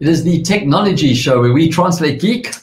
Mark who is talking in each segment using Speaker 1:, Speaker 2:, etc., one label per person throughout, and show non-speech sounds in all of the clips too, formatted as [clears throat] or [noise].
Speaker 1: It is the technology show where we translate geek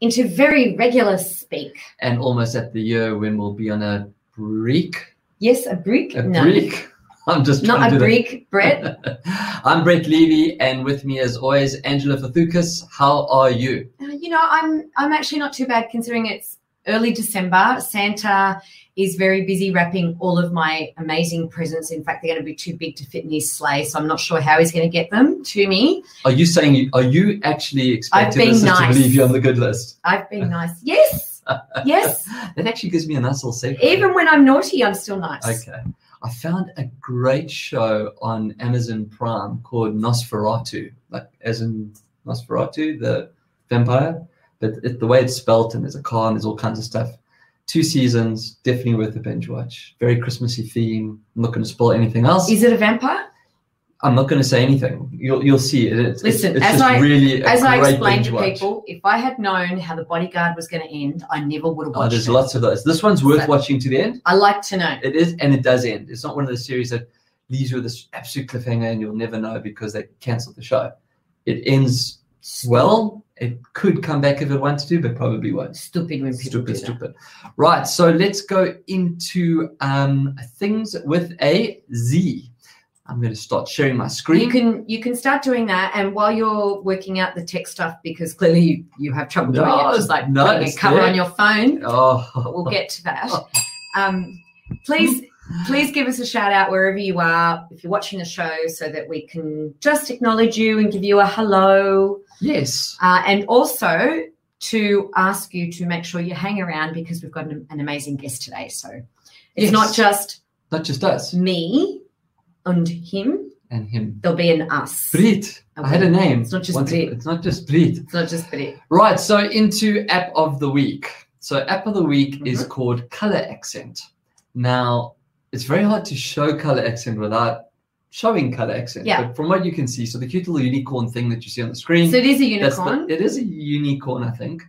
Speaker 2: into very regular speak.
Speaker 1: and almost at the year when we'll be on a break.
Speaker 2: Yes, a brick.
Speaker 1: A
Speaker 2: no,
Speaker 1: break. [laughs] I'm just trying
Speaker 2: not
Speaker 1: to
Speaker 2: a break, Brett. [laughs]
Speaker 1: I'm Brett Levy, and with me, as always, Angela Fathukas. How are you?
Speaker 2: Uh, you know, I'm I'm actually not too bad considering it's early December. Santa is very busy wrapping all of my amazing presents. In fact, they're going to be too big to fit in his sleigh, so I'm not sure how he's going to get them to me.
Speaker 1: Are you saying? Are you actually expecting us to
Speaker 2: nice.
Speaker 1: believe you on the good list?
Speaker 2: I've been nice. Yes, [laughs] yes.
Speaker 1: That actually gives me a nice little safe.
Speaker 2: Even when I'm naughty, I'm still nice.
Speaker 1: Okay. I found a great show on Amazon Prime called NOS4A2, like as in Nosferatu, the vampire, but it, the way it's spelt and there's a car and there's all kinds of stuff. Two seasons, definitely worth a binge watch. Very Christmassy theme. I'm not going to spoil anything else.
Speaker 2: Is it a vampire?
Speaker 1: I'm not going to say anything. You'll you'll see it. It's,
Speaker 2: Listen,
Speaker 1: it's, it's
Speaker 2: as I-
Speaker 1: really
Speaker 2: As I explained to people, if I had known how the bodyguard was going to end, I never would have
Speaker 1: Oh,
Speaker 2: watched
Speaker 1: there's
Speaker 2: it.
Speaker 1: lots of those. This one's worth
Speaker 2: So-
Speaker 1: watching to the end.
Speaker 2: I like to know.
Speaker 1: It is, and it does end. It's not one of the series that leaves you with this absolute cliffhanger and you'll never know because they cancelled the show. It ends well. It could come back if it wanted to, but probably won't.
Speaker 2: Stupid when people
Speaker 1: Stupid,
Speaker 2: do that.
Speaker 1: stupid. Right, so let's go into um, things with a Z. I'm going to start sharing my screen.
Speaker 2: You can you can start doing that, and while you're working out the tech stuff, because clearly you, you have trouble doing
Speaker 1: No,
Speaker 2: it, just like
Speaker 1: no,
Speaker 2: putting a
Speaker 1: it's
Speaker 2: cover
Speaker 1: there.
Speaker 2: on your phone.
Speaker 1: oh,
Speaker 2: We'll get to that. [laughs] Um, please please give us a shout out wherever you are if you're watching the show, so that we can just acknowledge you and give you a hello,
Speaker 1: yes.
Speaker 2: uh, and also to ask you to make sure you hang around because we've got an, an amazing guest today. So it's
Speaker 1: Yes.
Speaker 2: not just
Speaker 1: Not just us
Speaker 2: me and him.
Speaker 1: and him.
Speaker 2: There'll be an us.
Speaker 1: Brit. I had a name.
Speaker 2: It's not just
Speaker 1: Once-
Speaker 2: Brit.
Speaker 1: It's not just Brit.
Speaker 2: It's not just Brit.
Speaker 1: Right, so into app of the week. So app of the week is
Speaker 2: Mhm.
Speaker 1: called Color Accent. Now, it's very hard to show color accent without showing color accent.
Speaker 2: Yeah.
Speaker 1: But from what you can see, so the cute little unicorn thing that you see on the screen,
Speaker 2: So it is a
Speaker 1: that's the-
Speaker 2: unicorn.
Speaker 1: it is a unicorn, I think.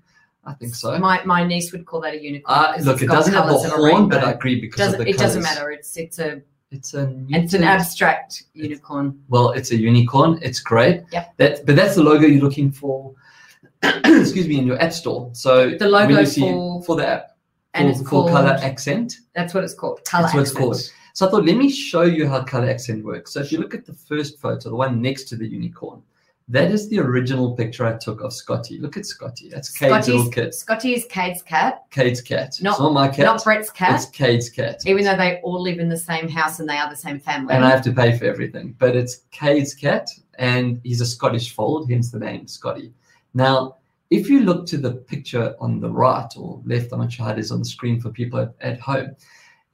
Speaker 1: I think so.
Speaker 2: My my niece would call that a unicorn.
Speaker 1: Uh, look, it doesn't have
Speaker 2: a
Speaker 1: horn, but. I agree because
Speaker 2: doesn't,
Speaker 1: of the
Speaker 2: it doesn't matter. It's it's a
Speaker 1: It's a
Speaker 2: it's an abstract unicorn.
Speaker 1: Well, it's a unicorn. It's great.
Speaker 2: Yep.
Speaker 1: That, but that's the logo you're looking for. [clears throat] excuse me, in your app store. So
Speaker 2: The logo for-
Speaker 1: for the app
Speaker 2: And
Speaker 1: for,
Speaker 2: it's called
Speaker 1: color accent.
Speaker 2: that's what it's called. Color
Speaker 1: That's what it's
Speaker 2: accent.
Speaker 1: called. So I thought, let me show you how color accent works. So if you look at the first photo, the one next to the unicorn, that is the original picture I took of Scotty. Look at Scotty. That's Cade's little kid.
Speaker 2: Scotty is Cade's cat,
Speaker 1: Cade's cat.
Speaker 2: Not-
Speaker 1: not my cat.
Speaker 2: not Brett's cat.
Speaker 1: It's Cade's cat.
Speaker 2: even though they all live in the same house and they are the same family.
Speaker 1: and I have to pay for everything. But it's Cade's cat, and he's a Scottish fold, hence the name Scotty. Now, if you look to the picture on the right or left, I'm not sure how it is on the screen for people at, at home,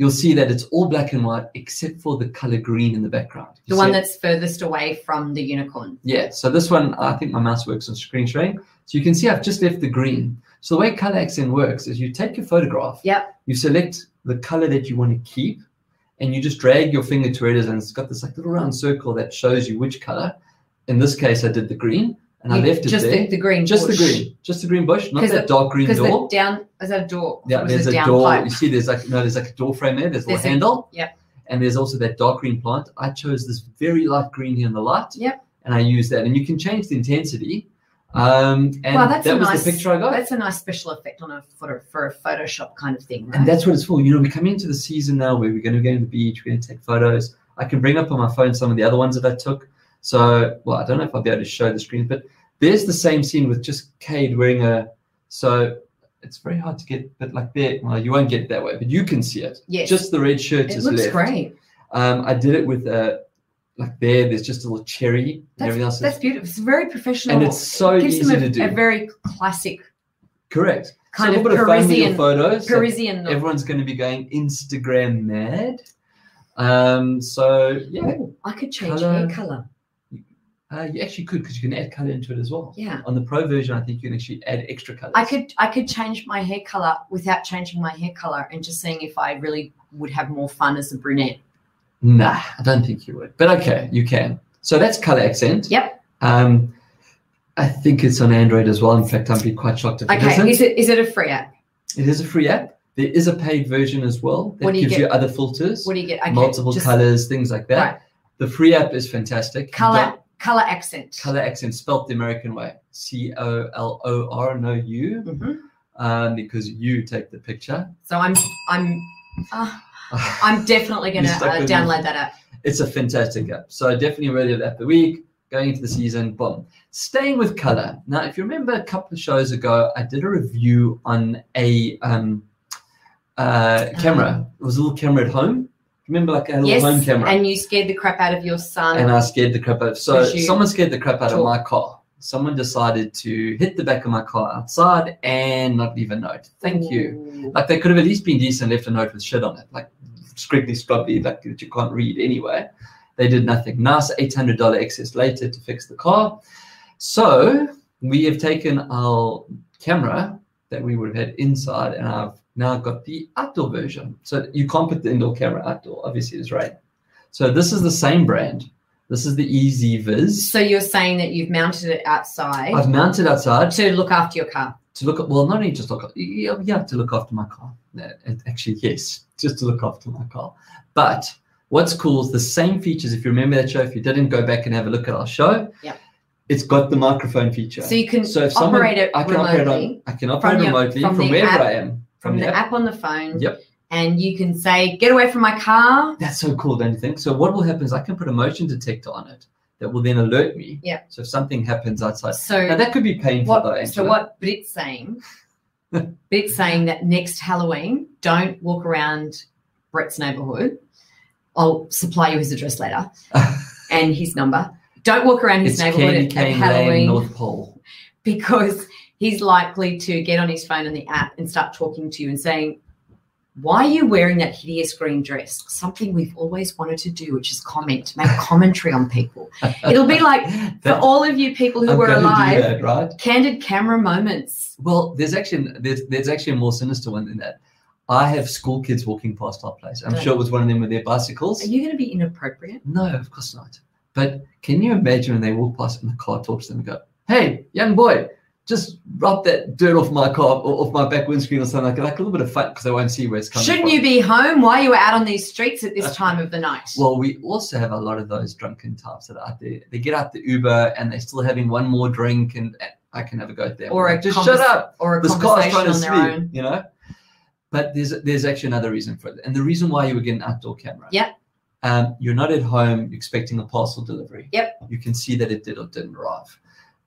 Speaker 1: you'll see that it's all black and white except for the color green in the background. You
Speaker 2: the one
Speaker 1: it?
Speaker 2: that's furthest away from the unicorn.
Speaker 1: Yeah, so this one, I think my mouse works on screen sharing. So you can see I've just left the green. So the way color accent works is you take your photograph,
Speaker 2: Yep.
Speaker 1: you select the color that you want to keep, and you just drag your finger to it, and it's got this like little round circle that shows you which color. In this case, I did the green, and I
Speaker 2: You-
Speaker 1: left it
Speaker 2: just
Speaker 1: there.
Speaker 2: the, the green.
Speaker 1: just the green, just the green bush, not that dark green door.
Speaker 2: the down is that a door?
Speaker 1: Yeah, there's a door.
Speaker 2: pipe?
Speaker 1: You see, there's like no, there's like a door frame there. There's a
Speaker 2: There's
Speaker 1: little
Speaker 2: a-
Speaker 1: handle.
Speaker 2: yep.
Speaker 1: And there's also that dark green plant. I chose this very light green here in the light.
Speaker 2: Yep.
Speaker 1: And I use that, and you can change the intensity. Um, and
Speaker 2: Wow, that's
Speaker 1: that
Speaker 2: a
Speaker 1: was
Speaker 2: nice.
Speaker 1: the picture I got.
Speaker 2: That's a nice special effect on a for a, for a Photoshop kind of thing.
Speaker 1: And that's what it's for. You know, we're coming into the season now where we're going to go to the beach, we're going to take photos. I can bring up on my phone some of the other ones that I took. So, well, I don't know if I'll be able to show the screen, but there's the same scene with just Cade wearing a. So it's very hard to get, but like there, well, you won't get it that way, but you can see it.
Speaker 2: Yes.
Speaker 1: Just the red shirt
Speaker 2: it
Speaker 1: is
Speaker 2: looks
Speaker 1: left.
Speaker 2: great.
Speaker 1: Um, I did it with a, like there, there's just a little cherry and
Speaker 2: That's,
Speaker 1: everything else.
Speaker 2: that's
Speaker 1: Is,
Speaker 2: beautiful. It's very professional.
Speaker 1: and it's so
Speaker 2: It gives
Speaker 1: easy
Speaker 2: them a,
Speaker 1: to do.
Speaker 2: a very classic
Speaker 1: Correct.
Speaker 2: kind
Speaker 1: so a
Speaker 2: of
Speaker 1: of
Speaker 2: Parisian
Speaker 1: photos.
Speaker 2: Parisian
Speaker 1: everyone's going to be going Instagram mad. Um, so yeah,
Speaker 2: Ooh, I could change hair color.
Speaker 1: Uh, you actually could because you can add color into it as well.
Speaker 2: Yeah.
Speaker 1: On the pro version, I think you can actually add extra colors.
Speaker 2: I could I could change my hair color without changing my hair color and just seeing if I really would have more fun as a brunette.
Speaker 1: Nah, I don't think you would. But okay, you can. So that's color accent.
Speaker 2: Yep.
Speaker 1: Um, I think it's on Android as well. In fact, I'd be quite shocked if it
Speaker 2: Okay,
Speaker 1: isn't.
Speaker 2: is it is it a free app?
Speaker 1: It is a free app. There is a paid version as well that
Speaker 2: you
Speaker 1: gives
Speaker 2: get?
Speaker 1: you other filters,
Speaker 2: What do you get? Okay,
Speaker 1: multiple
Speaker 2: just-
Speaker 1: colors, things like that.
Speaker 2: Right.
Speaker 1: The free app is fantastic.
Speaker 2: Color Color accent.
Speaker 1: color accent spelt the American way. C O L O R, no U,
Speaker 2: Mhm.
Speaker 1: um, because you take the picture.
Speaker 2: So I'm I'm uh, I'm definitely [laughs] going to uh,
Speaker 1: with me.
Speaker 2: download that app.
Speaker 1: it's a fantastic app. So definitely ready of the app of the week. Going into the season, boom. Staying with color. Now, if you remember a couple of shows ago, I did a review on a um, uh, camera. It was a little camera at home. Remember, like a little
Speaker 2: Yes,
Speaker 1: home camera.
Speaker 2: and you scared the crap out of your son.
Speaker 1: and I scared the crap out.
Speaker 2: Of. So
Speaker 1: someone scared the crap out of my car. Someone decided to hit the back of my car outside and not leave a note. Thank you. Like they could have at least been decent, left a note with shit on it, like scribbly scrubbly, like that you can't read anyway. They did nothing. Nice eight hundred dollar excess later to fix the car. So we have taken our camera that we would have had inside, and I've now I've got the outdoor version. So you can't put the indoor camera outdoor. Obviously, it's right. So this is the same brand. This is the EZVIZ.
Speaker 2: So you're saying that you've mounted it outside
Speaker 1: I've mounted outside
Speaker 2: to look after your car.
Speaker 1: to look at well not only just look yeah, yeah to look after my car Yeah, actually yes just to look after my car but what's cool is the same features if you remember that show if you didn't go back and have a look at our show
Speaker 2: Yep.
Speaker 1: it's got the microphone feature
Speaker 2: So you can
Speaker 1: so if someone
Speaker 2: operate it
Speaker 1: I can operate
Speaker 2: remotely
Speaker 1: on, I can operate
Speaker 2: your-
Speaker 1: remotely
Speaker 2: from
Speaker 1: from, wherever
Speaker 2: app-
Speaker 1: I am
Speaker 2: from the app on the phone.
Speaker 1: Yep.
Speaker 2: And you can say, "Get away from my car."
Speaker 1: that's so cool don't you think so what will happen is I can put a motion detector on it that will then alert me
Speaker 2: Yeah.
Speaker 1: so if something happens outside
Speaker 2: So
Speaker 1: now that could be painful though
Speaker 2: what? So what? But it's saying, [laughs] but it's saying that next Halloween, don't walk around Brett's neighborhood. I'll supply you his address later [laughs] and his number. Don't walk around his
Speaker 1: it's
Speaker 2: neighborhood at, at
Speaker 1: Lane
Speaker 2: Halloween
Speaker 1: North Pole [laughs]
Speaker 2: because he's likely to get on his phone on the app and start talking to you and saying, Why are you wearing that hideous green dress? Something we've always wanted to do, which is comment, make [laughs] commentary on people. It'll be like for all of you people who
Speaker 1: I'm
Speaker 2: were alive,
Speaker 1: that, right?
Speaker 2: candid camera moments.
Speaker 1: Well, there's actually there's there's actually a more sinister one than that. I have school kids walking past our place. I'm sure it was one of them with their bicycles.
Speaker 2: Are you going to be inappropriate?
Speaker 1: No, of course not. But can you imagine when they walk past and the car talks to them and go, "Hey, young boy, just rub that dirt off my car, or off my back windscreen, or something like that." Like a little bit of fun because I won't see where it's coming
Speaker 2: Shouldn't
Speaker 1: from.
Speaker 2: you be home? Why are you out on these streets at this time of the night?
Speaker 1: Well, we also have a lot of those drunken types that are out there. They get out the Uber and they're still having one more drink, and I can have a go at them.
Speaker 2: Or a
Speaker 1: just shut up.
Speaker 2: or a
Speaker 1: this car's
Speaker 2: conversation
Speaker 1: trying to
Speaker 2: their own.
Speaker 1: you know. But there's there's actually another reason for it, and the reason why you would get an outdoor camera.
Speaker 2: Yep.
Speaker 1: Um, you're not at home expecting a parcel delivery.
Speaker 2: Yep.
Speaker 1: You can see that it did or didn't arrive.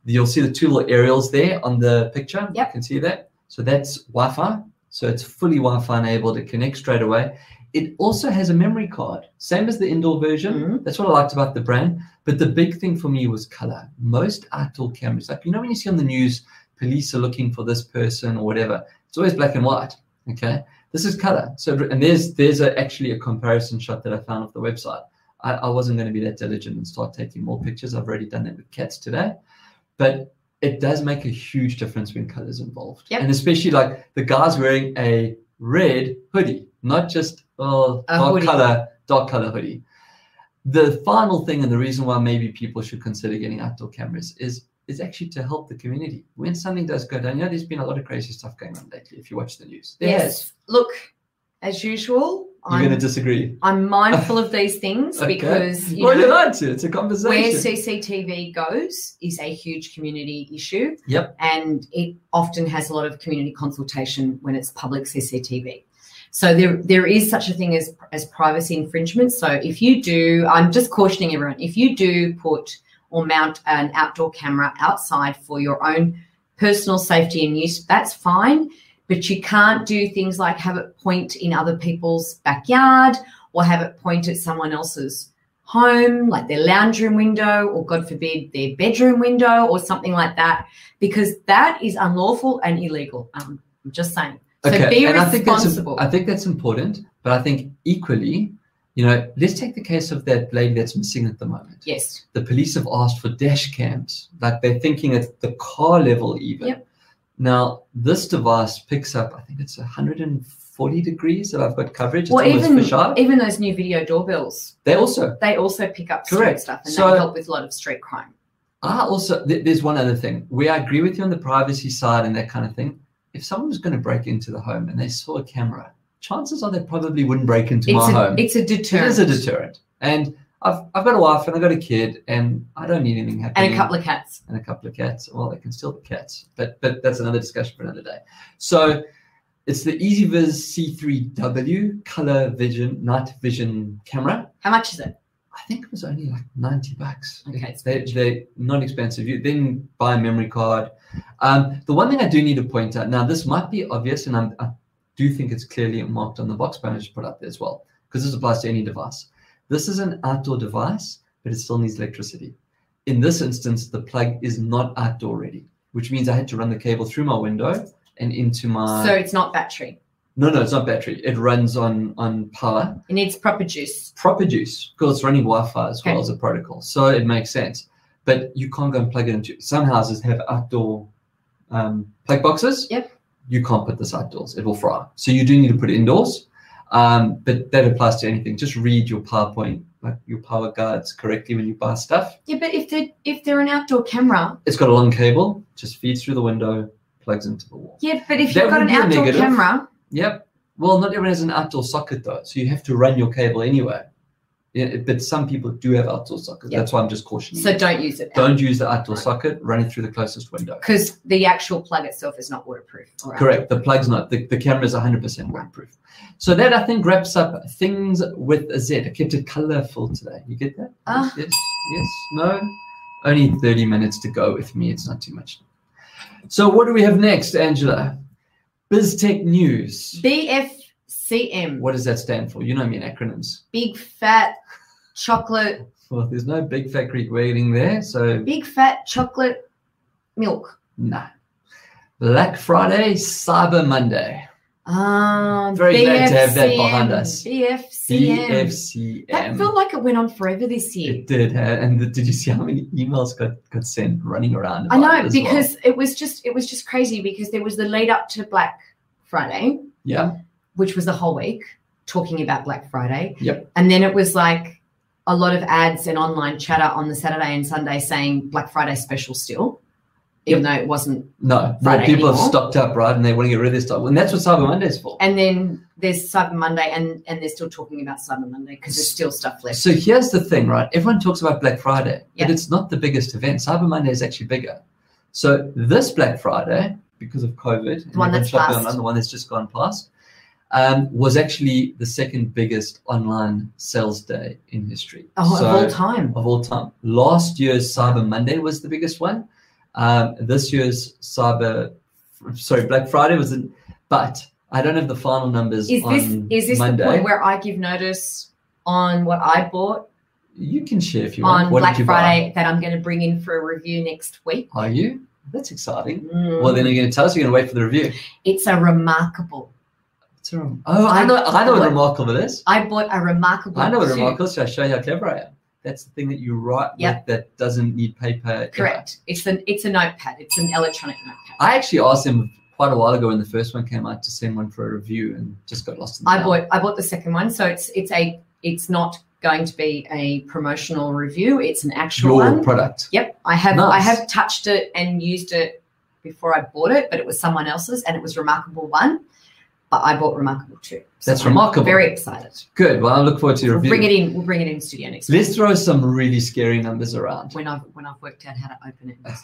Speaker 1: You'll see the two little aerials there on the picture.
Speaker 2: Yep.
Speaker 1: You can see that. So that's Wi-Fi. So it's fully Wi-Fi enabled. It connects straight away. It also has a memory card, same as the indoor version.
Speaker 2: Mhm.
Speaker 1: That's what I liked about the brand. But the big thing for me was color. Most outdoor cameras, like you know when you see on the news, police are looking for this person or whatever, it's always black and white. Okay, this is color. So and there's there's a, actually a comparison shot that I found off the website. I, I wasn't going to be that diligent and start taking more pictures. I've already done that with cats today, but it does make a huge difference when colors involved.
Speaker 2: Yep.
Speaker 1: And especially like the guy's wearing a red hoodie, not just oh
Speaker 2: A
Speaker 1: dark
Speaker 2: hoodie.
Speaker 1: color, dark color hoodie. The final thing and the reason why maybe people should consider getting outdoor cameras is is actually to help the community. When something does go down, you know, there's been a lot of crazy stuff going on lately. If you watch the news, there
Speaker 2: yes. Look, as usual,
Speaker 1: You're going to disagree.
Speaker 2: I'm mindful of [laughs] these things
Speaker 1: Okay.
Speaker 2: because you
Speaker 1: well,
Speaker 2: know,
Speaker 1: you're to. It's a
Speaker 2: where. CCTV goes is a huge community issue.
Speaker 1: Yep.
Speaker 2: And it often has a lot of community consultation when it's public CCTV. So there, there is such a thing as, as privacy infringement. So if you do, I'm just cautioning everyone, if you do put or mount an outdoor camera outside for your own personal safety and use, that's fine. But you can't do things like have it point in other people's backyard or have it point at someone else's home, like their lounge room window, or God forbid, their bedroom window, or something like that, because that is unlawful and illegal. Um, I'm just saying. Okay. So be
Speaker 1: and I think that's. I think that's important, but I think equally, you know, let's take the case of that lady that's missing at the moment.
Speaker 2: yes.
Speaker 1: The police have asked for dash cams, like they're thinking at the car level even.
Speaker 2: Yep.
Speaker 1: Now this device picks up, I think it's 140 degrees that I've got coverage. It's
Speaker 2: Well, even even those new video doorbells,
Speaker 1: They also
Speaker 2: they also pick up street
Speaker 1: Correct.
Speaker 2: stuff and
Speaker 1: So-
Speaker 2: they help with a lot of street crime.
Speaker 1: I also th- there's one other thing We I agree with you on the privacy side and that kind of thing. If someone was going to break into the home and they saw a camera, chances are they probably wouldn't break into
Speaker 2: It's
Speaker 1: my
Speaker 2: a,
Speaker 1: home.
Speaker 2: it's a deterrent.
Speaker 1: is a deterrent. And I've, I've got a wife and I've got a kid and I don't need anything happening.
Speaker 2: And a couple of cats.
Speaker 1: and a couple of cats. Well, they can still the cats, but but that's another discussion for another day. So it's the EZVIZ C3W color vision night vision camera.
Speaker 2: How much is it?
Speaker 1: I think it was only like 90 bucks.
Speaker 2: Okay, it's
Speaker 1: They, they're not expensive. You then buy a memory card. Um, the one thing I do need to point out now, this might be obvious, and I'm, I do think it's clearly marked on the box, but I just put up there as well because this applies to any device. This is an outdoor device, but it still needs electricity. In this instance, the plug is not outdoor ready, which means I had to run the cable through my window and into my.
Speaker 2: So it's not battery.
Speaker 1: no, no, it's not battery. It runs on on power
Speaker 2: It needs proper juice.
Speaker 1: proper juice because it's running Wi-Fi as well as a protocol, so it makes sense. But you can't go and plug it into. Some houses have outdoor um, plug boxes.
Speaker 2: Yep.
Speaker 1: You can't put this outdoors; it will fry. So you do need to put it indoors. Um, but that applies to anything. Just read your PowerPoint, like your power guides correctly when you buy stuff.
Speaker 2: Yeah, but if they if they're an outdoor camera,
Speaker 1: It's got a long cable, just feeds through the window, plugs into the wall.
Speaker 2: yeah, but if
Speaker 1: That
Speaker 2: you've got an outdoor
Speaker 1: negative.
Speaker 2: camera,
Speaker 1: Yep. Well, not everyone has an outdoor socket though, so you have to run your cable anyway. Yeah, but some people do have outdoor sockets.
Speaker 2: Yep.
Speaker 1: That's why I'm just cautioning.
Speaker 2: so
Speaker 1: you.
Speaker 2: don't use it.
Speaker 1: Don't use the outdoor
Speaker 2: Right.
Speaker 1: socket. Run it through the closest window.
Speaker 2: because the actual plug itself is not waterproof.
Speaker 1: Correct. The plug's not. The, the camera is 100% waterproof. So that I think wraps up things with a Z. I kept it colorful today. You get that?
Speaker 2: Ah.
Speaker 1: Yes. Yes. No. Only 30 minutes to go with me. It's not too much. So what do we have next, Angela? BizTech News.
Speaker 2: BFCM,
Speaker 1: What does that stand for? You know me in acronyms.
Speaker 2: big fat chocolate,
Speaker 1: Well, there's no big fat Greek waiting there, so
Speaker 2: big fat chocolate milk.
Speaker 1: no. Black Friday, Cyber Monday.
Speaker 2: Ah,
Speaker 1: Very glad to have that behind us.
Speaker 2: BFCM.
Speaker 1: BFCM.
Speaker 2: That felt like it went on forever this year.
Speaker 1: It did, uh, and the, did you see how many emails got, got sent running around?
Speaker 2: I know
Speaker 1: it as well?
Speaker 2: because it was just it was just crazy because there was the lead up to Black Friday,
Speaker 1: yeah,
Speaker 2: which was the whole week talking about Black Friday.
Speaker 1: Yep.
Speaker 2: And then it was like a lot of ads and online chatter on the Saturday and Sunday saying Black Friday special still, even though it wasn't.
Speaker 1: no,
Speaker 2: Friday
Speaker 1: people have stocked up, right, and they want to get rid of their stuff, and that's what Cyber Monday is for.
Speaker 2: And then there's Cyber Monday and and they're still talking about Cyber Monday because there's still stuff left.
Speaker 1: So here's the thing, right? Everyone talks about Black Friday,
Speaker 2: Yeah.
Speaker 1: but it's not the biggest event. Cyber Monday is actually bigger. So this Black Friday, because of COVID,
Speaker 2: The one that's passed.
Speaker 1: online, the one that's just gone past, um, was actually the second biggest online sales day in history.
Speaker 2: oh,
Speaker 1: So-
Speaker 2: of all time.
Speaker 1: of all time. Last year's Cyber Monday was the biggest one. Um, this year's Cyber, sorry, Black Friday was, in, but I don't have the final numbers
Speaker 2: Is
Speaker 1: on
Speaker 2: this is this
Speaker 1: Monday.
Speaker 2: the point where I give notice on what I bought
Speaker 1: you can share if you want.
Speaker 2: on
Speaker 1: What
Speaker 2: Black
Speaker 1: did you
Speaker 2: Friday that I'm going to bring in for a review next week?
Speaker 1: Are you? That's exciting.
Speaker 2: Mm.
Speaker 1: Well, then you're going to tell us. You're going to wait for the review.
Speaker 2: it's a remarkable.
Speaker 1: It's a, oh, I know. I know what
Speaker 2: What?
Speaker 1: remarkable is.
Speaker 2: I bought a remarkable.
Speaker 1: I know what
Speaker 2: suit.
Speaker 1: remarkable is. Should I show you how clever I am? That's the thing that you write
Speaker 2: Yep.
Speaker 1: with that doesn't need paper. ever.
Speaker 2: Correct. It's an it's a notepad. It's an electronic notepad.
Speaker 1: I actually asked him quite a while ago when the first one came out to send one for a review and just got lost in the
Speaker 2: I bought I bought the second one, so it's it's a it's not going to be a promotional review. It's an actual
Speaker 1: your
Speaker 2: one.
Speaker 1: product.
Speaker 2: Yep, I have I have touched it and used it before I bought it, but it was someone else's, and it was Remarkable one. But I bought Remarkable two. So
Speaker 1: That's
Speaker 2: I'm
Speaker 1: remarkable.
Speaker 2: Very excited.
Speaker 1: Good. Well, I look forward to your
Speaker 2: We'll
Speaker 1: review.
Speaker 2: bring it in. We'll bring it in studio next
Speaker 1: Let's throw some really scary numbers around.
Speaker 2: when I've when I've worked out how to open it. [laughs]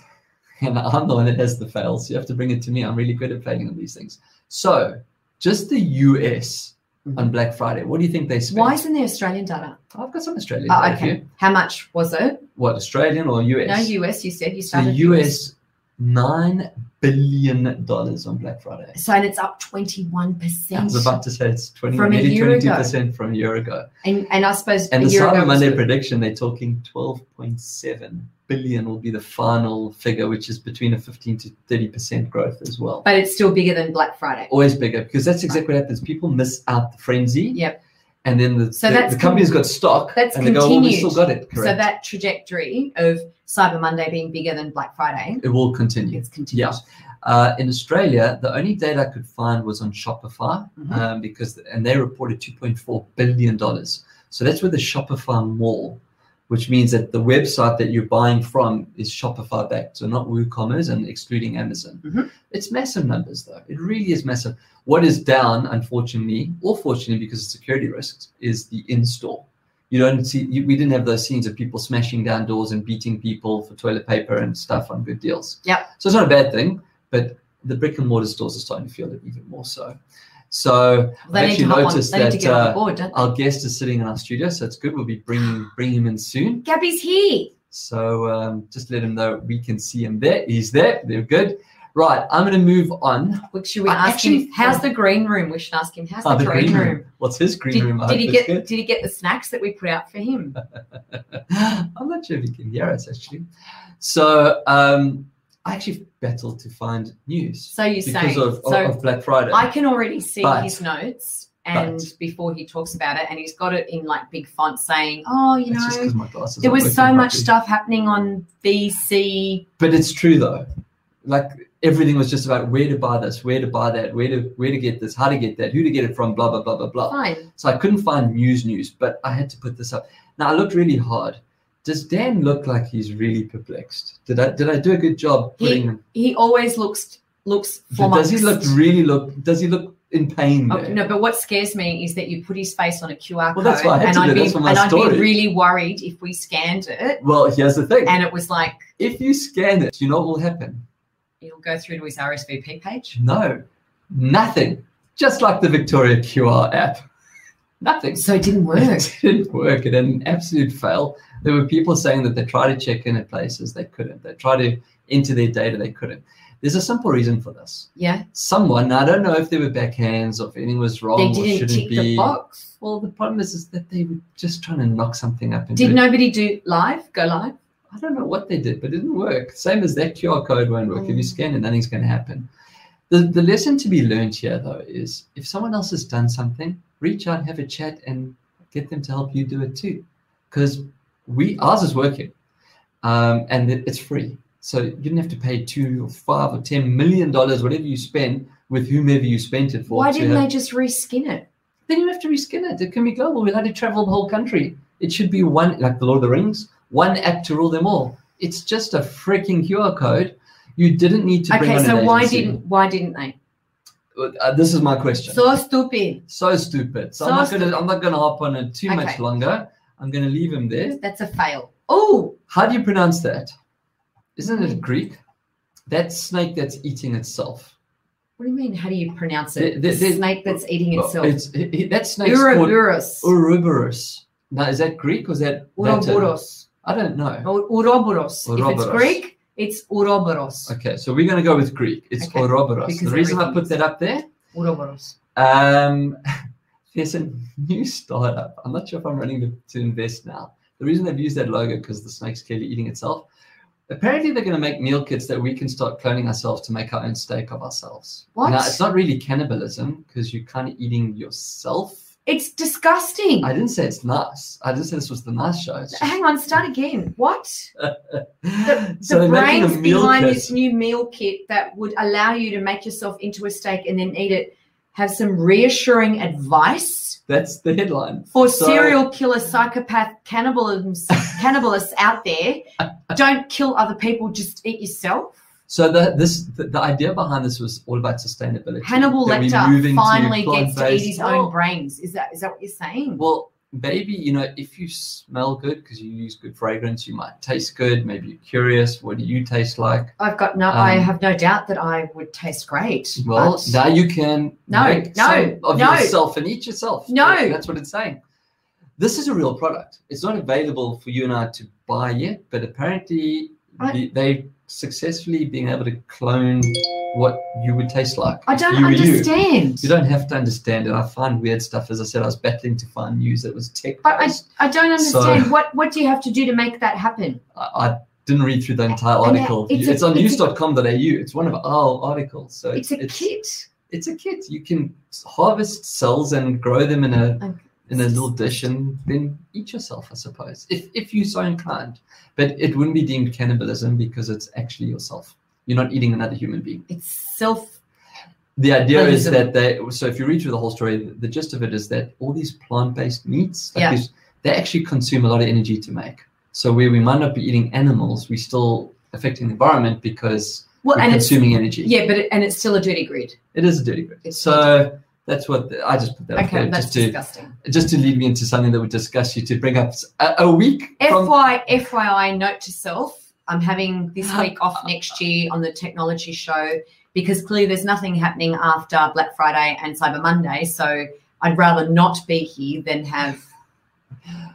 Speaker 1: And I'm the one that has the fails. You have to bring it to me. I'm really good at failing on these things. So, just the US mm-hmm. on Black Friday. What do you think they spent?
Speaker 2: Why isn't there Australian data?
Speaker 1: I've got some Australian.
Speaker 2: Oh,
Speaker 1: data
Speaker 2: okay.
Speaker 1: you.
Speaker 2: How much was it?
Speaker 1: What Australian or US?
Speaker 2: No, US. You said you started.
Speaker 1: the
Speaker 2: started
Speaker 1: US nine billion dollars on Black Friday.
Speaker 2: So and it's up twenty one
Speaker 1: I
Speaker 2: percent.
Speaker 1: was about to say it's twenty,
Speaker 2: From a
Speaker 1: nearly
Speaker 2: year
Speaker 1: twenty-two
Speaker 2: ago.
Speaker 1: percent from a year ago.
Speaker 2: And and I suppose
Speaker 1: And the Cyber Monday
Speaker 2: the-
Speaker 1: prediction, they're talking twelve point seven billion will be the final figure, which is between a fifteen to thirty percent growth as well.
Speaker 2: but it's still bigger than Black Friday.
Speaker 1: Always bigger because that's exactly what happens. People miss out the frenzy.
Speaker 2: Yep.
Speaker 1: And then the,
Speaker 2: So
Speaker 1: the, the company's got stock
Speaker 2: that's
Speaker 1: and they go, well, we still got it. Correct.
Speaker 2: So that trajectory of Cyber Monday being bigger than Black Friday,
Speaker 1: it will continue.
Speaker 2: it's continued.
Speaker 1: Yeah. Uh, in Australia, the only data I could find was on Shopify
Speaker 2: Mhm.
Speaker 1: um, because, and they reported 2.4 billion dollars. So that's where the Shopify mall, which means that the website that you're buying from is Shopify backed, so not WooCommerce and excluding Amazon.
Speaker 2: Mhm.
Speaker 1: It's massive numbers, though. It really is massive. What is down, unfortunately, or fortunately, because of security risks, is the in-store. You don't see. You, we didn't have those scenes of people smashing down doors and beating people for toilet paper and stuff on good deals.
Speaker 2: Yeah.
Speaker 1: So it's not a bad thing, but the brick and mortar stores are starting to feel it even more so. So
Speaker 2: They
Speaker 1: I've actually
Speaker 2: on.
Speaker 1: noticed that uh,
Speaker 2: board,
Speaker 1: our guest is sitting in our studio, so it's good. We'll be bringing bring him in soon.
Speaker 2: Gabby's here.
Speaker 1: So um, just let him know we can see him there. He's there. They're good. Right, I'm going to move on.
Speaker 2: Look, should we
Speaker 1: I
Speaker 2: ask
Speaker 1: actually-
Speaker 2: him? How's the green room? We should ask him. How's
Speaker 1: Oh,
Speaker 2: the, green, room?
Speaker 1: What's his green
Speaker 2: Did,
Speaker 1: room? I
Speaker 2: did he get? Did he get the snacks that we put out for him? [laughs]
Speaker 1: I'm not sure if he can hear us actually. So um, I actually battled to find news
Speaker 2: So you
Speaker 1: because
Speaker 2: say.
Speaker 1: of,
Speaker 2: so
Speaker 1: of Black Friday.
Speaker 2: I can already see
Speaker 1: But-
Speaker 2: his notes, and
Speaker 1: but-
Speaker 2: before he talks about it, and he's got it in like big font saying, "Oh, you
Speaker 1: know, just
Speaker 2: know,
Speaker 1: 'cause my glasses
Speaker 2: there was so much stuff happening on BC."
Speaker 1: But it's true though. Like everything was just about where to buy this, where to buy that, where to where to get this, how to get that, who to get it from, blah blah blah blah blah.
Speaker 2: Fine.
Speaker 1: So I couldn't find news news, but I had to put this up. Now I looked really hard. Does Dan look like he's really perplexed? Did I did I do a good job
Speaker 2: He-
Speaker 1: putting?
Speaker 2: He always looks looks
Speaker 1: does he look really look? Does he look in pain?
Speaker 2: Oh, no, but what scares me is that you put his face on a QR
Speaker 1: Well,
Speaker 2: code,
Speaker 1: that's what I had
Speaker 2: and I'd be and I'd be really worried if we scanned it
Speaker 1: Well, here's the thing.
Speaker 2: and it was like
Speaker 1: if you scan it, you know what will happen?
Speaker 2: it'll go through to his RSVP page.
Speaker 1: No, nothing. Just like the Victoria QR app, nothing.
Speaker 2: So it didn't work. [laughs]
Speaker 1: It didn't work. It had an absolute fail. There were people saying that they tried to check in at places, they couldn't. They tried to enter their data, they couldn't. There's a simple reason for this.
Speaker 2: yeah,
Speaker 1: Someone, I don't know if they were backhands or if anything was wrong
Speaker 2: they didn't
Speaker 1: shouldn't
Speaker 2: tick
Speaker 1: be.
Speaker 2: the box.
Speaker 1: Well, the problem is, is that they were just trying to knock something up. And
Speaker 2: Did nobody do live? Go live?
Speaker 1: I don't know what they did, but it didn't work. Same as that QR code won't work. If you
Speaker 2: Mm.
Speaker 1: scan it, nothing's going to happen. The, the lesson to be learned here, though, is if someone else has done something, reach out, have a chat, and get them to help you do it too. Because we ours is working, um, and it, it's free. So you didn't have to pay two or five or ten million dollars, whatever you spend, with whomever you spent it for.
Speaker 2: Why didn't
Speaker 1: have-
Speaker 2: they just reskin it?
Speaker 1: then you have to reskin it. It can be global. We're allowed to travel the whole country. It should be one, like the Lord of the Rings, one app to rule them all. It's just a freaking QR code. You didn't need to bring
Speaker 2: Okay, so why didn't why didn't they?
Speaker 1: Uh, this is my question. So, stupid.
Speaker 2: So stupid.
Speaker 1: stupid. So,
Speaker 2: So
Speaker 1: I'm not gonna. I'm not gonna hop on it too much longer. I'm gonna leave him there.
Speaker 2: That's a fail. Oh,
Speaker 1: How do you pronounce that? Isn't it Greek? That snake that's eating itself.
Speaker 2: what do you mean? How do you pronounce it?
Speaker 1: The- the-
Speaker 2: The snake that's eating itself.
Speaker 1: It's it, it- that snake's called
Speaker 2: Ouroboros.
Speaker 1: Ouroboros. Now, is that Greek or is that Latin?
Speaker 2: Ouroboros.
Speaker 1: I don't know.
Speaker 2: Or Ouroboros. If it's Greek, it's Ouroboros.
Speaker 1: Okay, so we're going to go with Greek. It's
Speaker 2: Okay,
Speaker 1: Ouroboros.
Speaker 2: because
Speaker 1: The reason I put that up there,
Speaker 2: Ouroboros.
Speaker 1: um, [laughs] there's a new startup. I'm not sure if I'm running to, to invest now. The reason they've used that logo because the snake's clearly eating itself. Apparently, they're going to make meal kits that we can start cloning ourselves to make our own steak of ourselves.
Speaker 2: What?
Speaker 1: Now, it's not really cannibalism because you're kind of eating yourself.
Speaker 2: It's disgusting.
Speaker 1: I didn't say it's nice. I didn't say this was the nice show. Just-
Speaker 2: Hang on, start again. What? The, [laughs]
Speaker 1: so
Speaker 2: the
Speaker 1: a
Speaker 2: brains behind
Speaker 1: kit.
Speaker 2: this new meal kit that would allow you to make yourself into a steak and then eat it have some reassuring advice
Speaker 1: That's the headline.
Speaker 2: for
Speaker 1: So-
Speaker 2: serial killer psychopath cannibalisms cannibalists out there. [laughs] Don't kill other people, just eat yourself.
Speaker 1: So the this the, the idea behind this was all about sustainability.
Speaker 2: Hannibal Lecter
Speaker 1: moving to
Speaker 2: finally gets to eat
Speaker 1: plant-based-
Speaker 2: his
Speaker 1: Well,
Speaker 2: own brains. Is that is that what you're saying?
Speaker 1: Well, maybe you know if you smell good because you use good fragrance, you might taste good. Maybe you're curious. What do you taste like?
Speaker 2: I've got no. I
Speaker 1: um,
Speaker 2: have no doubt that I would taste great.
Speaker 1: Well, now you can
Speaker 2: No,
Speaker 1: make
Speaker 2: no,
Speaker 1: some of
Speaker 2: no.
Speaker 1: yourself and eat yourself.
Speaker 2: No.
Speaker 1: That- that's what it's saying. This is a real product. It's not available for you and I to buy yet, but apparently
Speaker 2: I-
Speaker 1: they successfully being able to clone what you would taste like.
Speaker 2: I don't
Speaker 1: were you.
Speaker 2: understand.
Speaker 1: You don't have to understand it. I find weird stuff. As I said, I was battling to find news that was tech
Speaker 2: I, I. I don't
Speaker 1: So-
Speaker 2: understand. what what do you have to do to make that happen?
Speaker 1: I, I didn't read through the entire article.
Speaker 2: it's
Speaker 1: It's,
Speaker 2: a-
Speaker 1: on
Speaker 2: it's
Speaker 1: news.com.au. It's one of our articles. So
Speaker 2: It's a kit.
Speaker 1: It's a kit. You can harvest cells and grow them in a
Speaker 2: Okay.
Speaker 1: In a little dish and then eat yourself, I suppose, if if you so inclined. But it wouldn't be deemed cannibalism because it's actually yourself. You're not eating another human being.
Speaker 2: It's self.
Speaker 1: The idea is that they. So if you read through the whole story, the, the gist of it is that all these plant-based meats, like
Speaker 2: Yeah.
Speaker 1: these, they actually consume a lot of energy to make. So where we might not be eating animals, we're still affecting the environment because
Speaker 2: Well,
Speaker 1: we're
Speaker 2: and
Speaker 1: consuming energy.
Speaker 2: yeah, but it, and it's still a dirty grid.
Speaker 1: It is a dirty grid.
Speaker 2: It's
Speaker 1: so That's what the, I just put that up
Speaker 2: Okay,
Speaker 1: there
Speaker 2: that's
Speaker 1: just to just to lead me into something that would discuss you to bring up a, a week from
Speaker 2: FYI, note to self, I'm having this [laughs] week off next year on the technology show because clearly there's nothing happening after Black Friday and Cyber Monday. So I'd rather not be here than have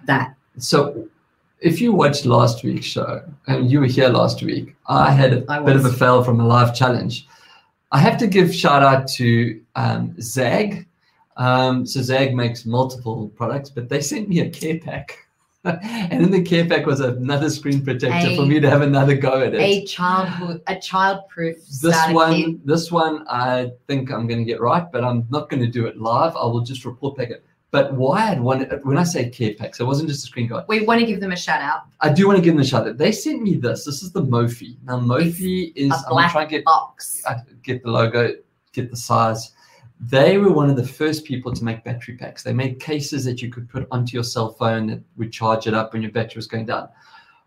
Speaker 2: that.
Speaker 1: So, if you watched last week's show and you were here last week, I had a
Speaker 2: I
Speaker 1: bit of a fail from a live challenge. I have to give shout out to um, ZAGG. Um, so ZAGG makes multiple products, but they sent me a care pack. [laughs] and in the care pack was another screen protector for me to have another go at it.
Speaker 2: A childhood, a childproof
Speaker 1: this one,
Speaker 2: kit.
Speaker 1: this one, I think I'm going to get right, but I'm not going to do it live. I will just report back it. But why I'd wanted, when I say care packs, it wasn't just a screen guard.
Speaker 2: We want to give them a shout out.
Speaker 1: I do want to give them a shout out. They sent me this. This is the Mophie. Now Mophie is
Speaker 2: A
Speaker 1: I'm
Speaker 2: black
Speaker 1: to get
Speaker 2: box.
Speaker 1: I get the logo, get the size. They were one of the first people to make battery packs. They made cases that you could put onto your cell phone that would charge it up when your battery was going down.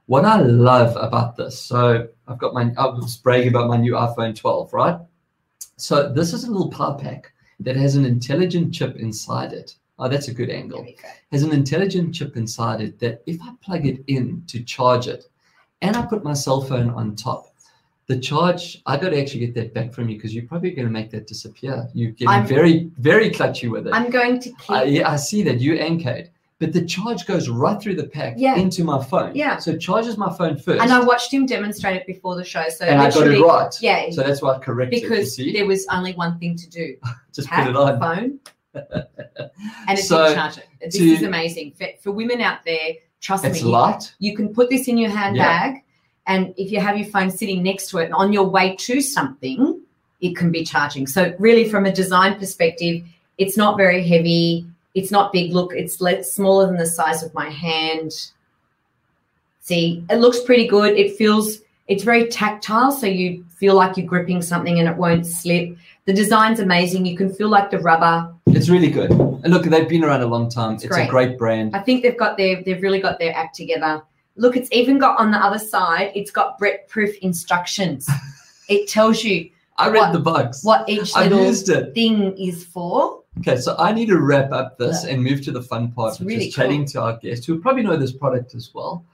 Speaker 1: What I love about this, so I've got my, I was bragging about my new iPhone 12, right? So this is a little power pack that has an intelligent chip inside it. Oh, that's a good angle has an intelligent chip inside it that if I plug it in to charge it and I put my cell phone on top, the charge, I got to actually get that back from you because you're probably going to make that disappear. You're getting
Speaker 2: I'm-
Speaker 1: very, very clutchy with it.
Speaker 2: I'm going to keep.
Speaker 1: I, yeah, I see that you and Kate, but the charge goes right through the pack
Speaker 2: Yeah.
Speaker 1: into my phone.
Speaker 2: Yeah.
Speaker 1: So it charges my phone first.
Speaker 2: and I watched him demonstrate it before the show. So
Speaker 1: and I got it right.
Speaker 2: Yeah,
Speaker 1: So that's why I corrected
Speaker 2: because there was only one thing to do: [laughs]
Speaker 1: Just
Speaker 2: tap
Speaker 1: put it on.
Speaker 2: phone, [laughs] and it's
Speaker 1: So,
Speaker 2: charge. This
Speaker 1: to-
Speaker 2: is amazing for, for women out there. Trust
Speaker 1: It's
Speaker 2: me,
Speaker 1: light.
Speaker 2: you can put this in your handbag, and if you have your phone sitting next to it, and on your way to something, it can be charging. So really, from a design perspective, it's not very heavy. It's not big. Look, it's le- smaller than the size of my hand. See, it looks pretty good. It feels it's very tactile, so you feel like you're gripping something and it won't slip. The design's amazing. You can feel like the rubber.
Speaker 1: It's really good. And look, they've been around a long time.
Speaker 2: It's
Speaker 1: It's, a
Speaker 2: great.
Speaker 1: brand.
Speaker 2: I think they've got their they've really got their act together. Look, it's even got on the other side. It's got Brett proof instructions. [laughs] it tells you
Speaker 1: I read
Speaker 2: What-
Speaker 1: the bugs.
Speaker 2: what each
Speaker 1: I
Speaker 2: little thing is for.
Speaker 1: Okay, so I need to wrap up this and move to the fun part,
Speaker 2: It's
Speaker 1: which
Speaker 2: really
Speaker 1: is chatting to our guests who probably know this product as well.